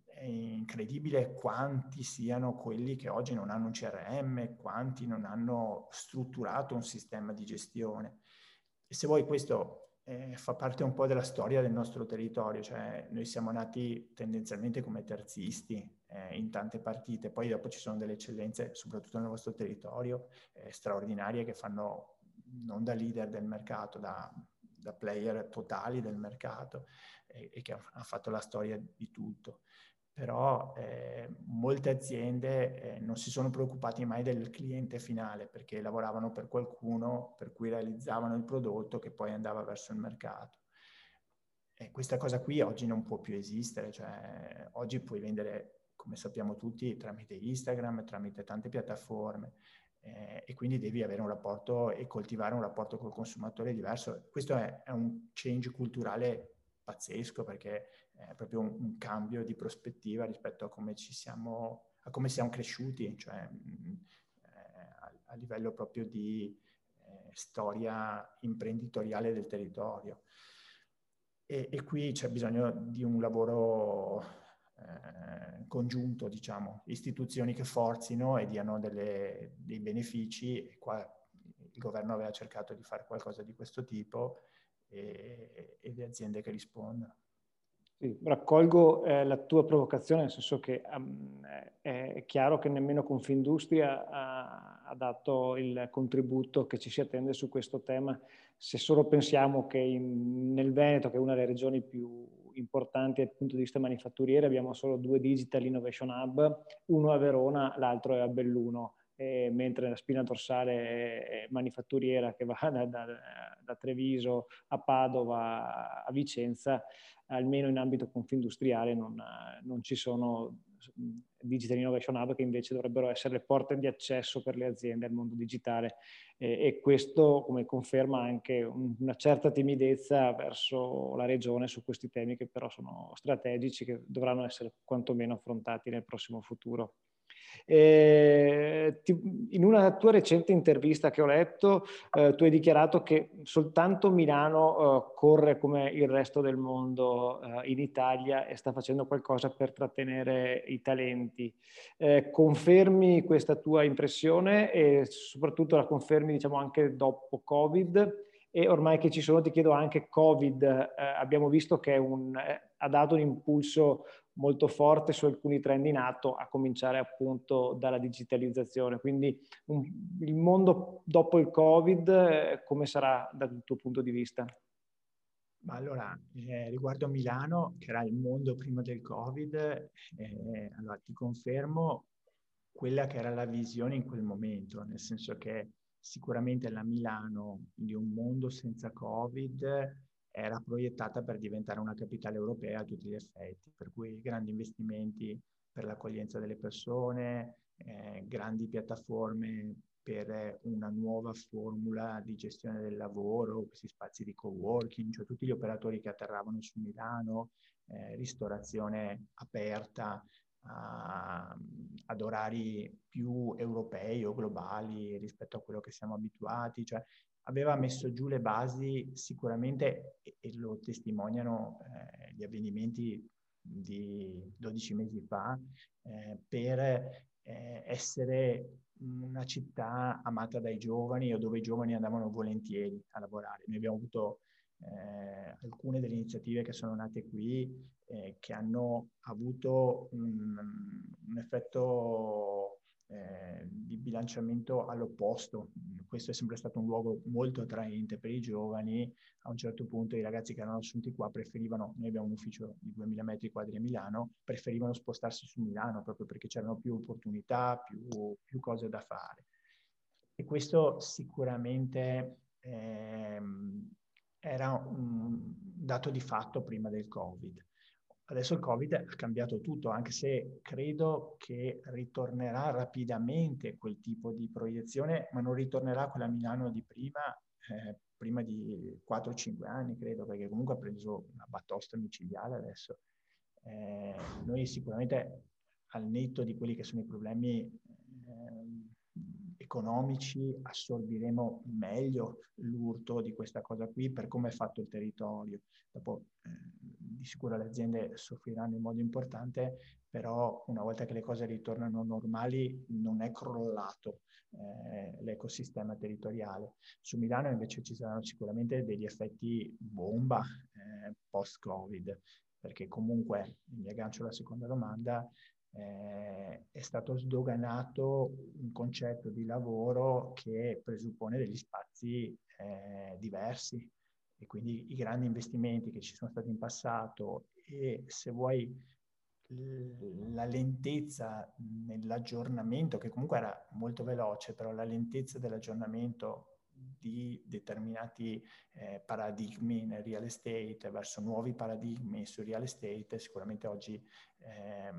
è, incredibile quanti siano quelli che oggi non hanno un CRM, quanti non hanno strutturato un sistema di gestione. E se vuoi questo eh, fa parte un po' della storia del nostro territorio, cioè noi siamo nati tendenzialmente come terzisti eh, in tante partite, poi dopo ci sono delle eccellenze, soprattutto nel vostro territorio, eh, straordinarie che fanno non da leader del mercato, da, da player totali del mercato e che ha fatto la storia di tutto. Però eh, molte aziende eh, non si sono preoccupate mai del cliente finale perché lavoravano per qualcuno per cui realizzavano il prodotto che poi andava verso il mercato. E questa cosa qui oggi non può più esistere, cioè oggi puoi vendere, come sappiamo tutti, tramite Instagram, tramite tante piattaforme eh, e quindi devi avere un rapporto e coltivare un rapporto col consumatore diverso. Questo è, è un change culturale pazzesco perché è proprio un, un, cambio di prospettiva rispetto a come ci siamo, a come siamo cresciuti, cioè mh, eh, a, a, livello proprio di eh, storia imprenditoriale del territorio. E, e, qui c'è bisogno di un lavoro eh, congiunto, diciamo, istituzioni che forzino e diano delle, dei benefici. E qua il governo aveva cercato di fare qualcosa di questo tipo e, e le aziende che rispondono. Sì, raccolgo eh, la tua provocazione, nel senso che um, è chiaro che nemmeno Confindustria ha, ha, dato il contributo che ci si attende su questo tema. Se solo pensiamo che in, nel Veneto, che è una delle regioni più importanti dal punto di vista manifatturiero, abbiamo solo due Digital Innovation Hub, uno a Verona, l'altro è a Belluno eh, mentre la spina dorsale manifatturiera che va (laughs) da, da, da, Treviso a Padova a Vicenza, almeno in ambito confindustriale non, non ci sono Digital Innovation Hub che invece dovrebbero essere le porte di accesso per le aziende al mondo digitale e, e questo come conferma anche un, una certa timidezza verso la regione su questi temi che però sono strategici che dovranno essere quantomeno affrontati nel prossimo futuro. Eh, ti, in una tua recente intervista che ho letto, eh, tu hai dichiarato che soltanto Milano eh, corre come il resto del mondo eh, in Italia e sta facendo qualcosa per trattenere i talenti. Eh, confermi questa tua impressione e soprattutto la confermi diciamo, anche dopo Covid? E ormai che ci sono, ti chiedo anche Covid, eh, abbiamo visto che un, ha dato un impulso molto forte su alcuni trend in atto, a cominciare appunto dalla digitalizzazione. Quindi un, il mondo dopo il Covid, eh, come sarà dal tuo punto di vista? Allora, eh, riguardo Milano, che era il mondo prima del Covid, eh, allora ti confermo quella che era la visione in quel momento, nel senso che sicuramente la Milano di un mondo senza Covid era proiettata per diventare una capitale europea a tutti gli effetti, per cui grandi investimenti per l'accoglienza delle persone, eh, grandi piattaforme per una nuova formula di gestione del lavoro, questi spazi di co-working, cioè tutti gli operatori che atterravano su Milano, eh, ristorazione aperta a, ad orari più europei o globali rispetto a quello che siamo abituati, cioè aveva messo giù le basi sicuramente, e, e lo testimoniano eh, gli avvenimenti di 12 mesi fa, eh, per eh, essere una città amata dai giovani o dove i giovani andavano volentieri a lavorare. Noi abbiamo avuto eh, alcune delle iniziative che sono nate qui eh, che hanno avuto un, un effetto eh, di bilanciamento all'opposto. Questo è sempre stato un luogo molto attraente per i giovani. A un certo punto i ragazzi che erano assunti qua preferivano, noi abbiamo un ufficio di 2000 metri quadri a Milano, preferivano spostarsi su Milano proprio perché c'erano più opportunità, più, più cose da fare. E questo sicuramente ehm, era un dato di fatto prima del Covid. Adesso il Covid ha cambiato tutto, anche se credo che ritornerà rapidamente quel tipo di proiezione, ma non ritornerà quella Milano di prima, eh, prima di 4-5 anni, credo, perché comunque ha preso una batosta micidiale adesso. Eh, noi sicuramente al netto di quelli che sono i problemi eh, economici assorbiremo meglio l'urto di questa cosa qui per come è fatto il territorio. Dopo eh, di sicuro le aziende soffriranno in modo importante, però una volta che le cose ritornano normali non è crollato eh, l'ecosistema territoriale. Su Milano invece ci saranno sicuramente degli effetti bomba eh, post-Covid, perché comunque, mi aggancio alla seconda domanda, eh, è stato sdoganato un concetto di lavoro che presuppone degli spazi eh, diversi, e quindi i grandi investimenti che ci sono stati in passato e se vuoi la lentezza nell'aggiornamento, che comunque era molto veloce, però la lentezza dell'aggiornamento di determinati eh, paradigmi nel real estate verso nuovi paradigmi sul real estate sicuramente oggi eh,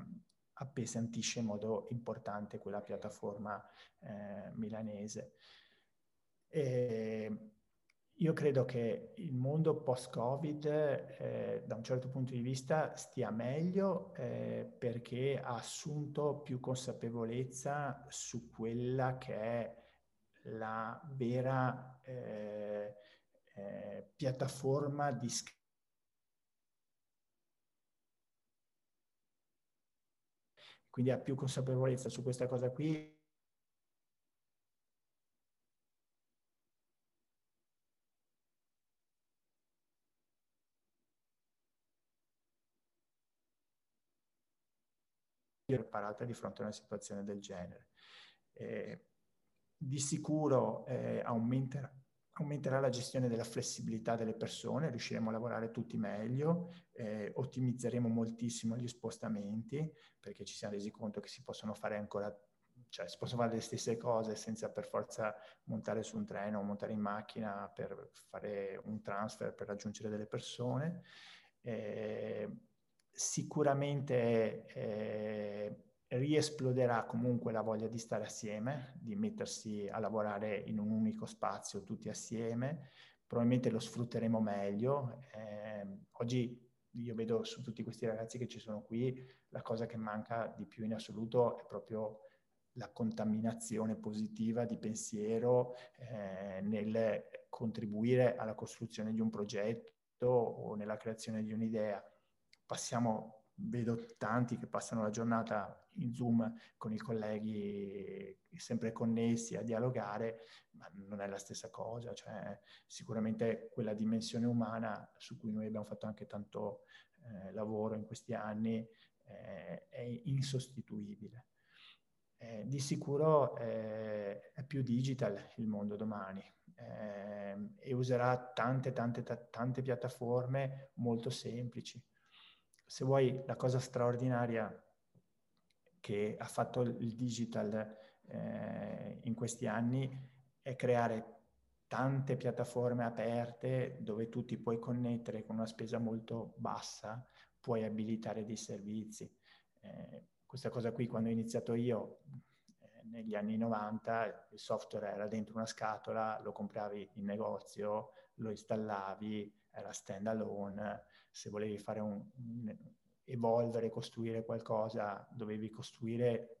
appesantisce in modo importante quella piattaforma eh, milanese. E io credo che il mondo post-Covid, eh, da un certo punto di vista, stia meglio eh, perché ha assunto più consapevolezza su quella che è la vera eh, eh piattaforma di quindi ha più consapevolezza su questa cosa qui preparata di fronte a una situazione del genere. Eh, di sicuro eh, aumenterà, aumenterà, la gestione della flessibilità delle persone, riusciremo a lavorare tutti meglio, eh, ottimizzeremo moltissimo gli spostamenti perché ci siamo resi conto che si possono fare ancora cioè si possono fare le stesse cose senza per forza montare su un treno o montare in macchina per fare un transfer per raggiungere delle persone. Eh, sicuramente eh, riesploderà comunque la voglia di stare assieme, di mettersi a lavorare in un unico spazio tutti assieme, probabilmente lo sfrutteremo meglio. Eh, oggi io vedo su tutti questi ragazzi che ci sono qui, la cosa che manca di più in assoluto è proprio la contaminazione positiva di pensiero eh, nel contribuire alla costruzione di un progetto o nella creazione di un'idea. Passiamo vedo tanti che passano la giornata in Zoom con i colleghi sempre connessi a dialogare, ma non è la stessa cosa, cioè sicuramente quella dimensione umana su cui noi abbiamo fatto anche tanto eh, lavoro in questi anni eh, è insostituibile. Eh, di sicuro eh, è più digital il mondo domani eh, e userà tante, tante, tante piattaforme molto semplici se vuoi, la cosa straordinaria che ha fatto il digital eh, in questi anni è creare tante piattaforme aperte dove tu ti puoi connettere con una spesa molto bassa, puoi abilitare dei servizi. Eh, questa cosa qui, quando ho iniziato io, eh, negli anni 90, il software era dentro una scatola, lo compravi in negozio, lo installavi, era stand alone, se volevi fare un, un evolvere, costruire qualcosa, dovevi costruire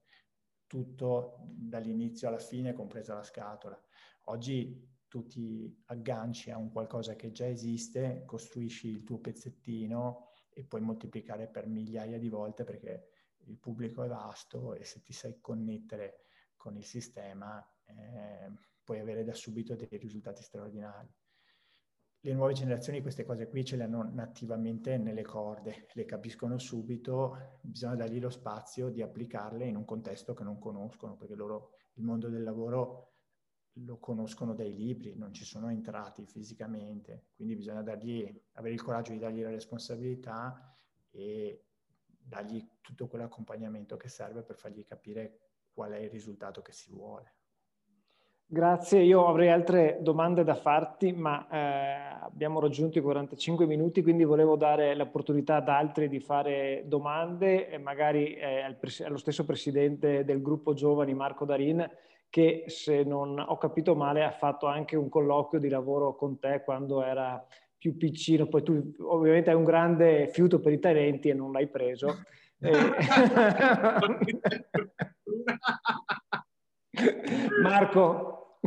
tutto dall'inizio alla fine, compresa la scatola. Oggi tu ti agganci a un qualcosa che già esiste, costruisci il tuo pezzettino e puoi moltiplicare per migliaia di volte perché il pubblico è vasto e se ti sai connettere con il sistema eh, puoi avere da subito dei risultati straordinari le nuove generazioni queste cose qui ce le hanno nativamente nelle corde, le capiscono subito, bisogna dargli lo spazio di applicarle in un contesto che non conoscono, perché loro il mondo del lavoro lo conoscono dai libri, non ci sono entrati fisicamente, quindi bisogna dargli, avere il coraggio di dargli la responsabilità e dargli tutto quell'accompagnamento che serve per fargli capire qual è il risultato che si vuole. Grazie, io avrei altre domande da farti, ma eh, abbiamo raggiunto i 45 minuti, quindi volevo dare l'opportunità ad altri di fare domande e magari eh, al allo stesso presidente del gruppo giovani, Marco Darin, che se non ho capito male ha fatto anche un colloquio di lavoro con te quando era più piccino, poi tu ovviamente hai un grande fiuto per i talenti e non l'hai preso. (laughs) (laughs) (laughs) (laughs) Marco,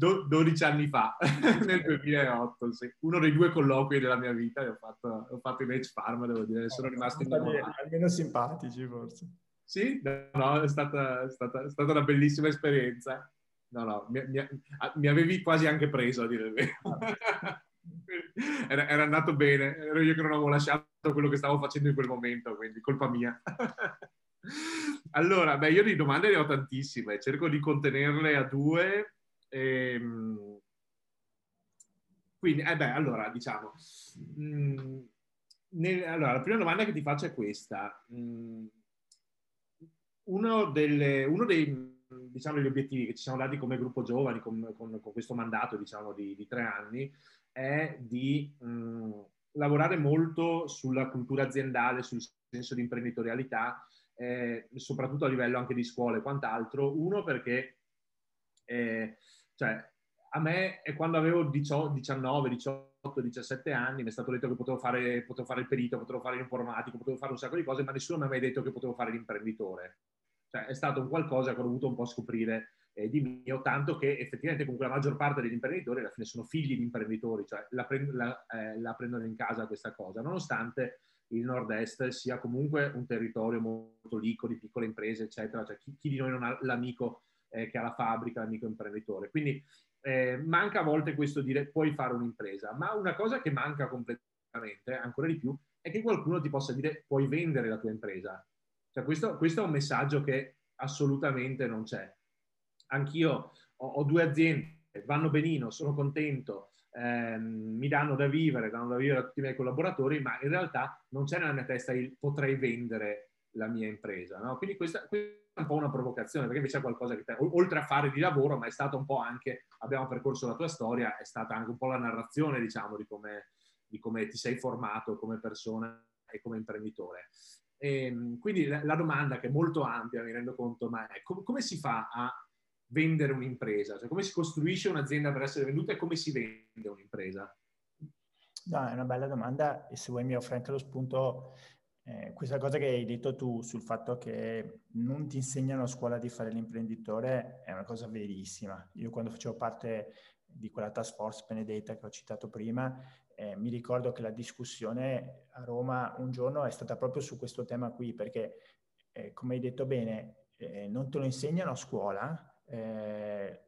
Do, 12 anni fa, (laughs) nel 2008, sì. uno dei due colloqui della mia vita ho fatto, ho fatto in Edge Farm, devo dire, sono oh, rimasto innamorato. Almeno simpatici forse. Sì, no, è stata, è, stata, è stata, una bellissima esperienza. No, no, mi, mi, mi, avevi quasi anche preso a dire il vero. (laughs) Era, era, andato bene, ero io che non avevo lasciato quello che stavo facendo in quel momento, quindi colpa mia. Allora, beh, io di domande ne ho tantissime, cerco di contenerle a due. Ehm... Quindi, eh beh, allora, diciamo, mh, mm, nel, allora, la prima domanda che ti faccio è questa. Mm, uno, delle, uno dei diciamo, gli obiettivi che ci siamo dati come gruppo giovani con, con, con questo mandato diciamo, di, di, tre anni è di mh, mm, lavorare molto sulla cultura aziendale, sul senso di imprenditorialità, eh, soprattutto a livello anche di scuole e quant'altro. Uno perché eh, cioè, a me quando avevo 18, 19, 18, 17 anni mi è stato detto che potevo fare, potevo fare il perito, potevo fare l'informatico, potevo fare un sacco di cose, ma nessuno mi ha mai detto che potevo fare l'imprenditore. Cioè, è stato un qualcosa che ho dovuto un po' scoprire eh, di mio, tanto che effettivamente comunque la maggior parte degli imprenditori alla fine sono figli di imprenditori, cioè la, prend- la, eh, la prendono in casa questa cosa, nonostante il nord-est sia comunque un territorio molto ricco di piccole imprese, eccetera, cioè chi, chi di noi non ha l'amico eh, che ha la fabbrica, l'amico imprenditore. Quindi eh, manca a volte questo dire puoi fare un'impresa, ma una cosa che manca completamente, ancora di più, è che qualcuno ti possa dire puoi vendere la tua impresa. Cioè, questo, questo è un messaggio che assolutamente non c'è. Anch'io ho, ho due aziende, vanno benino, sono contento, ehm, mi danno da vivere, danno da vivere a tutti i miei collaboratori, ma in realtà non c'è nella mia testa il potrei vendere la mia impresa. No? Quindi questa, questa, è un po' una provocazione, perché invece è qualcosa che, oltre a fare di lavoro, ma è stato un po' anche, abbiamo percorso la tua storia, è stata anche un po' la narrazione, diciamo, di come, di come ti sei formato come persona e come imprenditore. E, ehm, quindi la, la, domanda, che è molto ampia, mi rendo conto, ma è com- come si fa a vendere un'impresa? Cioè, come si costruisce un'azienda per essere venduta e come si vende un'impresa? No, è una bella domanda e se vuoi mi offre anche lo spunto eh, questa cosa che hai detto tu sul fatto che non ti insegnano a scuola di fare l'imprenditore è una cosa verissima. Io quando facevo parte di quella task force Benedetta che ho citato prima, eh, mi ricordo che la discussione a Roma un giorno è stata proprio su questo tema qui, perché eh, come hai detto bene, eh, non te lo insegnano a scuola eh,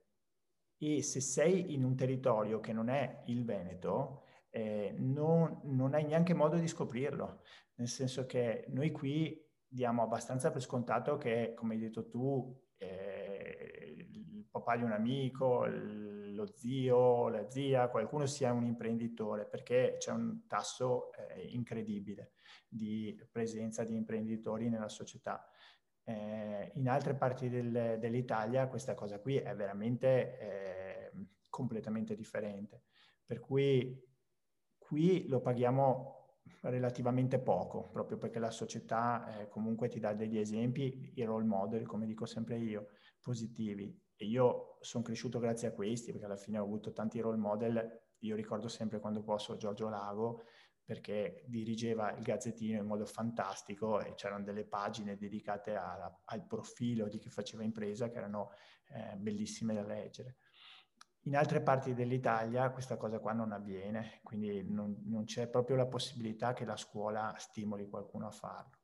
e se sei in un territorio che non è il Veneto, eh, non, non, hai neanche modo di scoprirlo, nel senso che noi qui diamo abbastanza per scontato che, come hai detto tu, eh, il papà di un amico, lo zio, la zia, qualcuno sia un imprenditore, perché c'è un tasso eh, incredibile di presenza di imprenditori nella società. Eh, in altre parti del, dell'Italia questa cosa qui è veramente eh, completamente differente. Per cui Qui lo paghiamo relativamente poco, proprio perché la società eh, comunque ti dà degli esempi, i role model, come dico sempre io, positivi. E io sono cresciuto grazie a questi, perché alla fine ho avuto tanti role model. Io ricordo sempre quando posso Giorgio Lago, perché dirigeva il Gazzettino in modo fantastico e c'erano delle pagine dedicate a, al profilo di chi faceva impresa che erano eh, bellissime da leggere. In altre parti dell'Italia questa cosa qua non avviene, quindi non, non, c'è proprio la possibilità che la scuola stimoli qualcuno a farlo.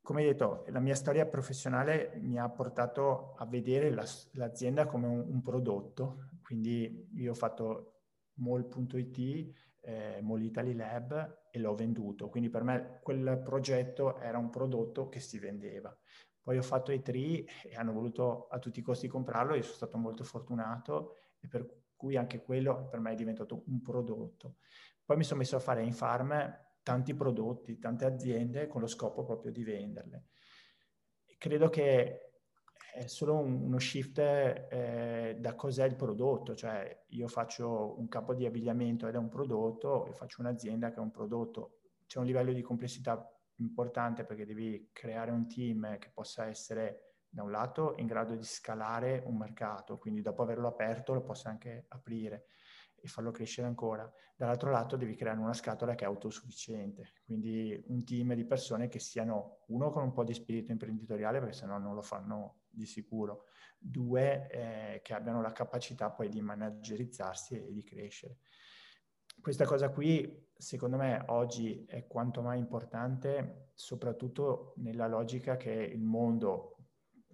Come detto, la mia storia professionale mi ha portato a vedere la, l'azienda come un, un, prodotto, quindi io ho fatto mall.it, eh, Mall Italy Lab e l'ho venduto, quindi per me quel progetto era un prodotto che si vendeva. Poi ho fatto i tri e hanno voluto a tutti i costi comprarlo, io sono stato molto fortunato e per cui anche quello per me è diventato un prodotto. Poi mi sono messo a fare in farm tanti prodotti, tante aziende con lo scopo proprio di venderle. credo che è solo un, uno shift eh, da cos'è il prodotto, cioè io faccio un capo di abbigliamento ed è un prodotto e faccio un'azienda che è un prodotto. C'è un livello di complessità importante perché devi creare un team che possa essere da un lato in grado di scalare un mercato, quindi dopo averlo aperto lo possa anche aprire e farlo crescere ancora. Dall'altro lato devi creare una scatola che è autosufficiente, quindi un team di persone che siano, uno, con un po' di spirito imprenditoriale, perché sennò non lo fanno di sicuro, due, eh, che abbiano la capacità poi di managerizzarsi e di crescere. Questa cosa qui, secondo me, oggi è quanto mai importante, soprattutto nella logica che il mondo,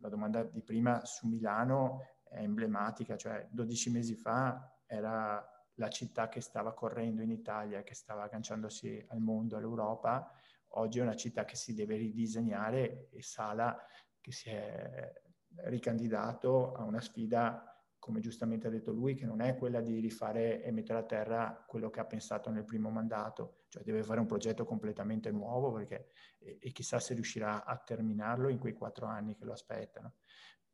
la domanda di prima su Milano è emblematica, cioè 12 mesi fa era la città che stava correndo in Italia, che stava agganciandosi al mondo, all'Europa, oggi è una città che si deve ridisegnare e Sala che si è ricandidato a una sfida come giustamente ha detto lui, che non è quella di rifare e mettere a terra quello che ha pensato nel primo mandato, cioè deve fare un progetto completamente nuovo perché, e, e chissà se riuscirà a terminarlo in quei quattro anni che lo aspettano,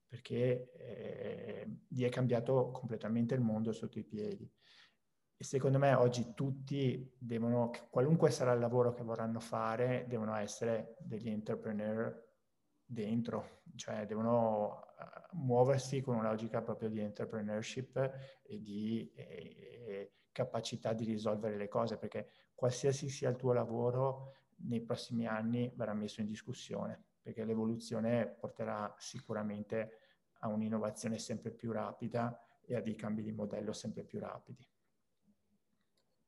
perché eh, gli è cambiato completamente il mondo sotto i piedi. E secondo me oggi tutti devono, qualunque sarà il lavoro che vorranno fare, devono essere degli entrepreneur dentro, cioè devono uh, muoversi con una logica proprio di entrepreneurship e di e, capacità di risolvere le cose, perché qualsiasi sia il tuo lavoro, nei prossimi anni verrà messo in discussione, perché l'evoluzione porterà sicuramente a un'innovazione sempre più rapida e a dei cambi di modello sempre più rapidi.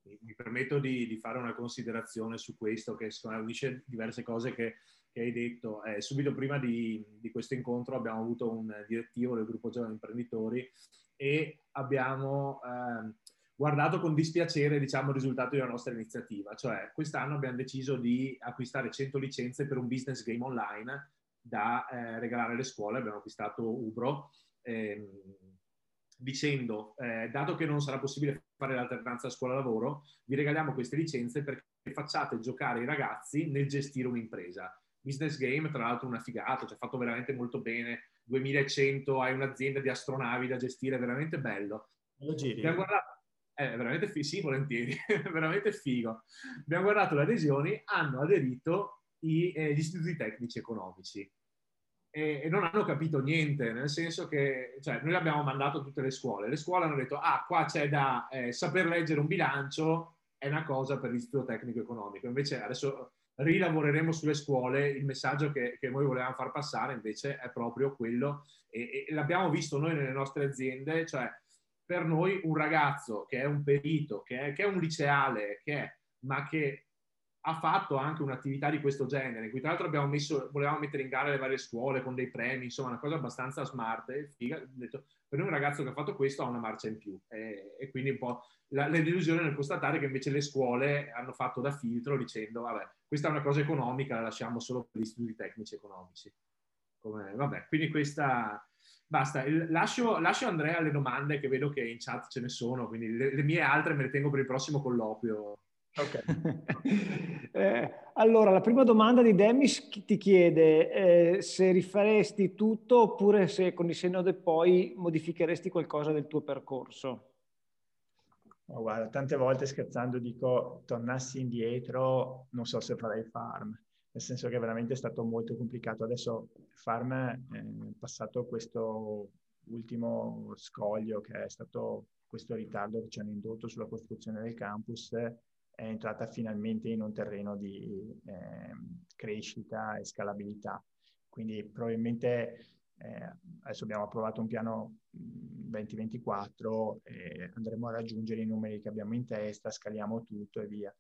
Mi permetto di, di fare una considerazione su questo che unisce diverse cose che che hai detto, eh, subito prima di, di, questo incontro abbiamo avuto un direttivo del gruppo Giovani Imprenditori e abbiamo eh, guardato con dispiacere diciamo, il risultato della nostra iniziativa. Cioè, quest'anno abbiamo deciso di acquistare 100 licenze per un business game online da eh, regalare alle scuole. Abbiamo acquistato Ubro. Ehm, dicendo, eh, dato che non sarà possibile fare l'alternanza scuola-lavoro, vi regaliamo queste licenze perché facciate giocare i ragazzi nel gestire un'impresa business game, tra l'altro una figata, cioè fatto veramente molto bene, 2100, hai un'azienda di astronavi da gestire, veramente bello. Lo giri? Abbiamo guardato, eh, veramente figo, sì, volentieri, (laughs) veramente figo. Abbiamo guardato le adesioni, hanno aderito i, eh, gli istituti tecnici economici e, e, non hanno capito niente, nel senso che cioè, noi abbiamo mandato a tutte le scuole, le scuole hanno detto, ah, qua c'è da eh, saper leggere un bilancio, è una cosa per l'istituto tecnico economico, invece adesso rilavoreremo sulle scuole, il messaggio che, che noi volevamo far passare invece è proprio quello, e, e l'abbiamo visto noi nelle nostre aziende, cioè per noi un ragazzo che è un perito, che è, che è un liceale, che è, ma che ha fatto anche un'attività di questo genere, in cui tra l'altro abbiamo messo, volevamo mettere in gara le varie scuole con dei premi, insomma una cosa abbastanza smart e figa, detto, per noi un ragazzo che ha fatto questo ha una marcia in più. E, e quindi un po' la, la delusione nel constatare che invece le scuole hanno fatto da filtro dicendo vabbè questa è una cosa economica, la lasciamo solo per gli studi tecnici economici. Come, vabbè, quindi questa... Basta, lascio, lascio Andrea alle domande che vedo che in chat ce ne sono, quindi le, le mie altre me le tengo per il prossimo colloquio. Ok. (laughs) eh, allora, la prima domanda di Demis ti chiede eh, se rifaresti tutto oppure se con il senno del poi modificheresti qualcosa del tuo percorso. Oh, guarda, tante volte scherzando dico tornassi indietro non so se farei farm, nel senso che veramente è stato molto complicato. Adesso farm è passato questo ultimo scoglio che è stato questo ritardo che ci hanno indotto sulla costruzione del campus, è entrata finalmente in un terreno di eh, crescita e scalabilità. Quindi probabilmente eh, adesso abbiamo approvato un piano 2024 e andremo a raggiungere i numeri che abbiamo in testa, scaliamo tutto e via.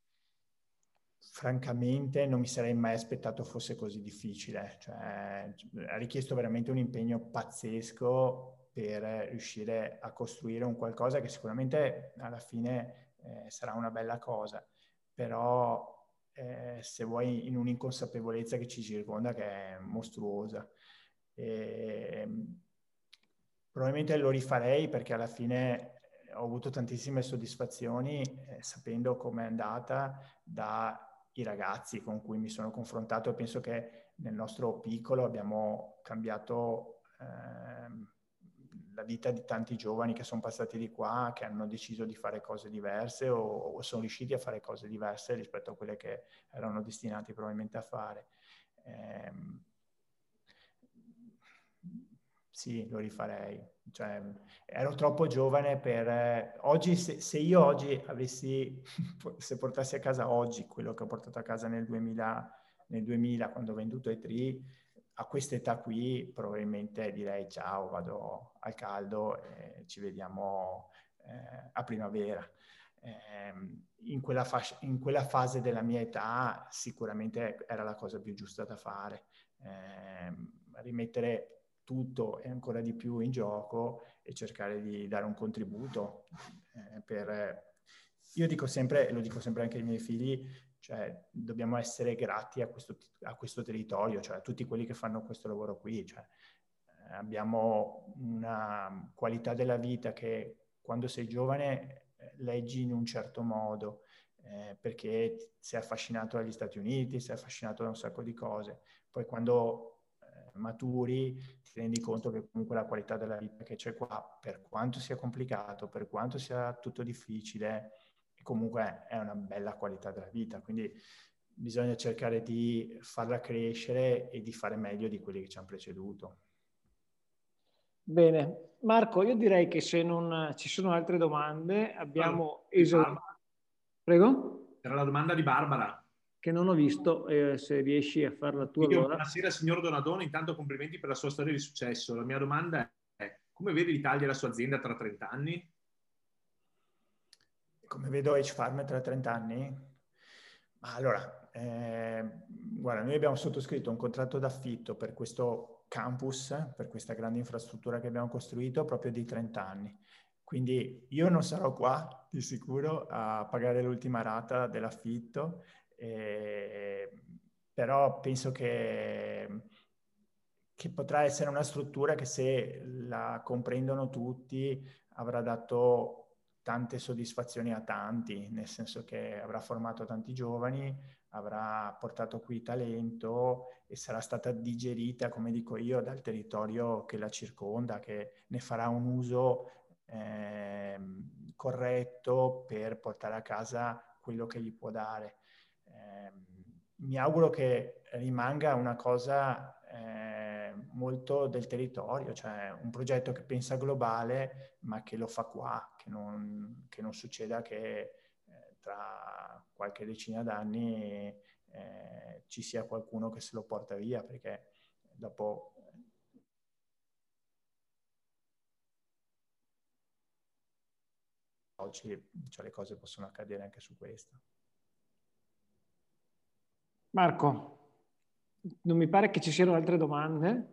Francamente non mi sarei mai aspettato fosse così difficile, cioè, ha richiesto veramente un impegno pazzesco per riuscire a costruire un qualcosa che sicuramente alla fine eh, sarà una bella cosa, però eh, se vuoi in un'inconsapevolezza che ci circonda che è mostruosa. E, ehm, probabilmente lo rifarei perché alla fine ho avuto tantissime soddisfazioni eh, sapendo com'è andata dai ragazzi con cui mi sono confrontato e penso che nel nostro piccolo abbiamo cambiato eh, la vita di tanti giovani che sono passati di qua, che hanno deciso di fare cose diverse o, o sono riusciti a fare cose diverse rispetto a quelle che erano destinati probabilmente a fare. Eh, sì, lo rifarei. Cioè, ero troppo giovane per... Oggi, se, se, io oggi avessi, (laughs) se portassi a casa oggi quello che ho portato a casa nel 2000, nel 2000 quando ho venduto E3, a questa età qui probabilmente direi ciao, vado al caldo e ci vediamo eh, a primavera. Eh, in, quella fascia, in, quella fase della mia età sicuramente era la cosa più giusta da fare. Eh, rimettere tutto e ancora di più in gioco e cercare di dare un contributo eh, per... Io dico sempre, e lo dico sempre anche ai miei figli, cioè dobbiamo essere grati a questo, a questo territorio, cioè a tutti quelli che fanno questo lavoro qui. Cioè, abbiamo una qualità della vita che quando sei giovane eh, leggi in un certo modo, eh, perché sei affascinato dagli Stati Uniti, sei affascinato da un sacco di cose. Poi quando eh, maturi ti rendi conto che comunque la qualità della vita che c'è qua, per quanto sia complicato, per quanto sia tutto difficile, comunque è una bella qualità della vita. Quindi bisogna cercare di farla crescere e di fare meglio di quelli che ci hanno preceduto. Bene, Marco, io direi che se non ci sono altre domande abbiamo esaurito. Prego? Era la domanda di Barbara. Che non ho visto, eh, se riesci a farla tu Io, allora. Buonasera signor Donadone, intanto complimenti per la sua storia di successo. La mia domanda è, come vede l'Italia e la sua azienda tra 30 anni? Come vedo H-Farm tra 30 anni? Allora, eh, guarda, noi abbiamo sottoscritto un contratto d'affitto per questo campus, per questa grande infrastruttura che abbiamo costruito, proprio di 30 anni. Quindi io non sarò qua di sicuro a pagare l'ultima rata dell'affitto, eh, però penso che, che potrà essere una struttura che se la comprendono tutti avrà dato tante soddisfazioni a tanti, nel senso che avrà formato tanti giovani, avrà portato qui talento e sarà stata digerita, come dico io, dal territorio che la circonda, che ne farà un uso eh, corretto per portare a casa quello che gli può dare. Eh, mi auguro che rimanga una cosa eh, molto del territorio, cioè un progetto che pensa globale ma che lo fa qua, che non, che non succeda che eh, tra qualche decina d'anni eh, ci sia qualcuno che se lo porta via, perché dopo oggi cioè, le cose possono accadere anche su questo. Marco, non mi pare che ci siano altre domande.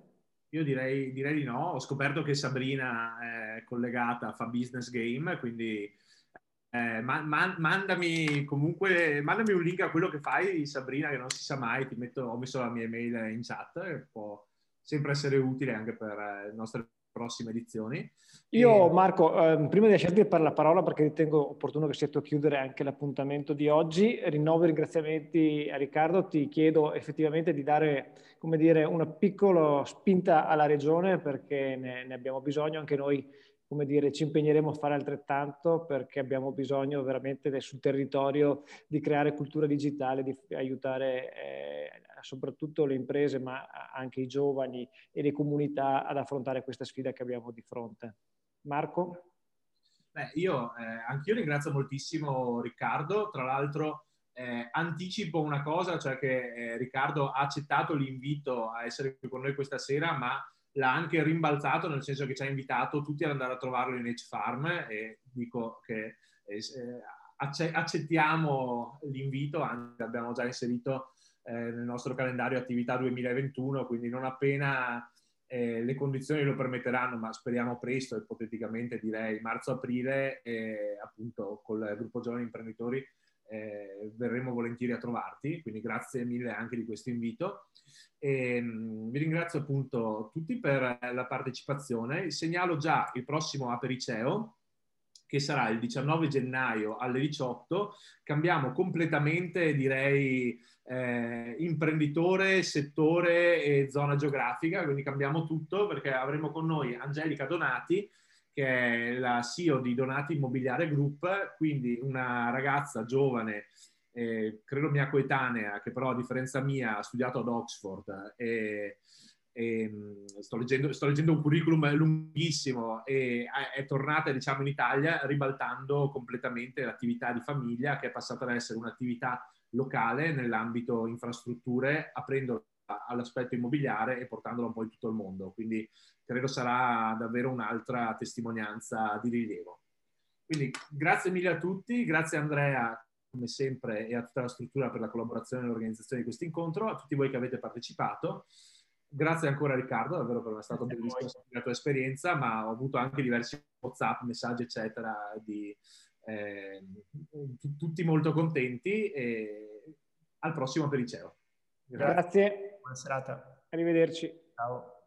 Io direi, direi di no. Ho scoperto che Sabrina è collegata, fa business game, quindi eh, ma, ma, mandami comunque mandami un link a quello che fai, Sabrina, che non si sa mai. Ti metto, ho messo la mia email in chat, può sempre essere utile anche per eh, le nostre prossime edizioni. Io Marco, eh, prima di lasciarti per la parola perché ritengo opportuno che sia tu a chiudere anche l'appuntamento di oggi, rinnovo i ringraziamenti a Riccardo, ti chiedo effettivamente di dare come dire, una piccola spinta alla regione perché ne, ne abbiamo bisogno anche noi come dire, ci impegneremo a fare altrettanto perché abbiamo bisogno veramente sul territorio di creare cultura digitale, di aiutare eh, soprattutto le imprese, ma anche i giovani e le comunità ad affrontare questa sfida che abbiamo di fronte. Marco? Beh, io eh, anch'io ringrazio moltissimo Riccardo, tra l'altro eh, anticipo una cosa, cioè che eh, Riccardo ha accettato l'invito a essere qui con noi questa sera, ma l'ha anche rimbalzato nel senso che ci ha invitato tutti ad andare a trovarlo in H Farm e dico che eh, eh accettiamo l'invito, anche abbiamo già inserito eh, nel nostro calendario attività 2021, quindi non appena eh, le condizioni lo permetteranno, ma speriamo presto, ipoteticamente direi marzo-aprile, appunto col gruppo Giovani Imprenditori eh, verremo volentieri a trovarti, quindi grazie mille anche di questo invito. E, mh, vi ringrazio appunto tutti per la partecipazione. Segnalo già il prossimo Apericeo, che sarà il 19 gennaio alle 18. Cambiamo completamente, direi, eh, imprenditore, settore e zona geografica, quindi cambiamo tutto perché avremo con noi Angelica Donati, che è la CEO di Donati Immobiliare Group, quindi una ragazza giovane, eh, credo mia coetanea, che però a differenza mia ha studiato ad Oxford e, e sto, leggendo, sto, leggendo, un curriculum lunghissimo e è tornata diciamo in Italia ribaltando completamente l'attività di famiglia che è passata ad essere un'attività locale nell'ambito infrastrutture, aprendo all'aspetto immobiliare e portandolo un po' in tutto il mondo. Quindi credo sarà davvero un'altra testimonianza di rilievo. Quindi grazie mille a tutti, grazie Andrea come sempre e a tutta la struttura per la collaborazione e l'organizzazione di questo incontro, a tutti voi che avete partecipato. Grazie ancora Riccardo, davvero per me è stato bellissimo la tua esperienza, ma ho avuto anche diversi WhatsApp, messaggi eccetera di eh, tutti molto contenti e al prossimo Periceo. Grazie. Buona serata. Arrivederci. Ciao.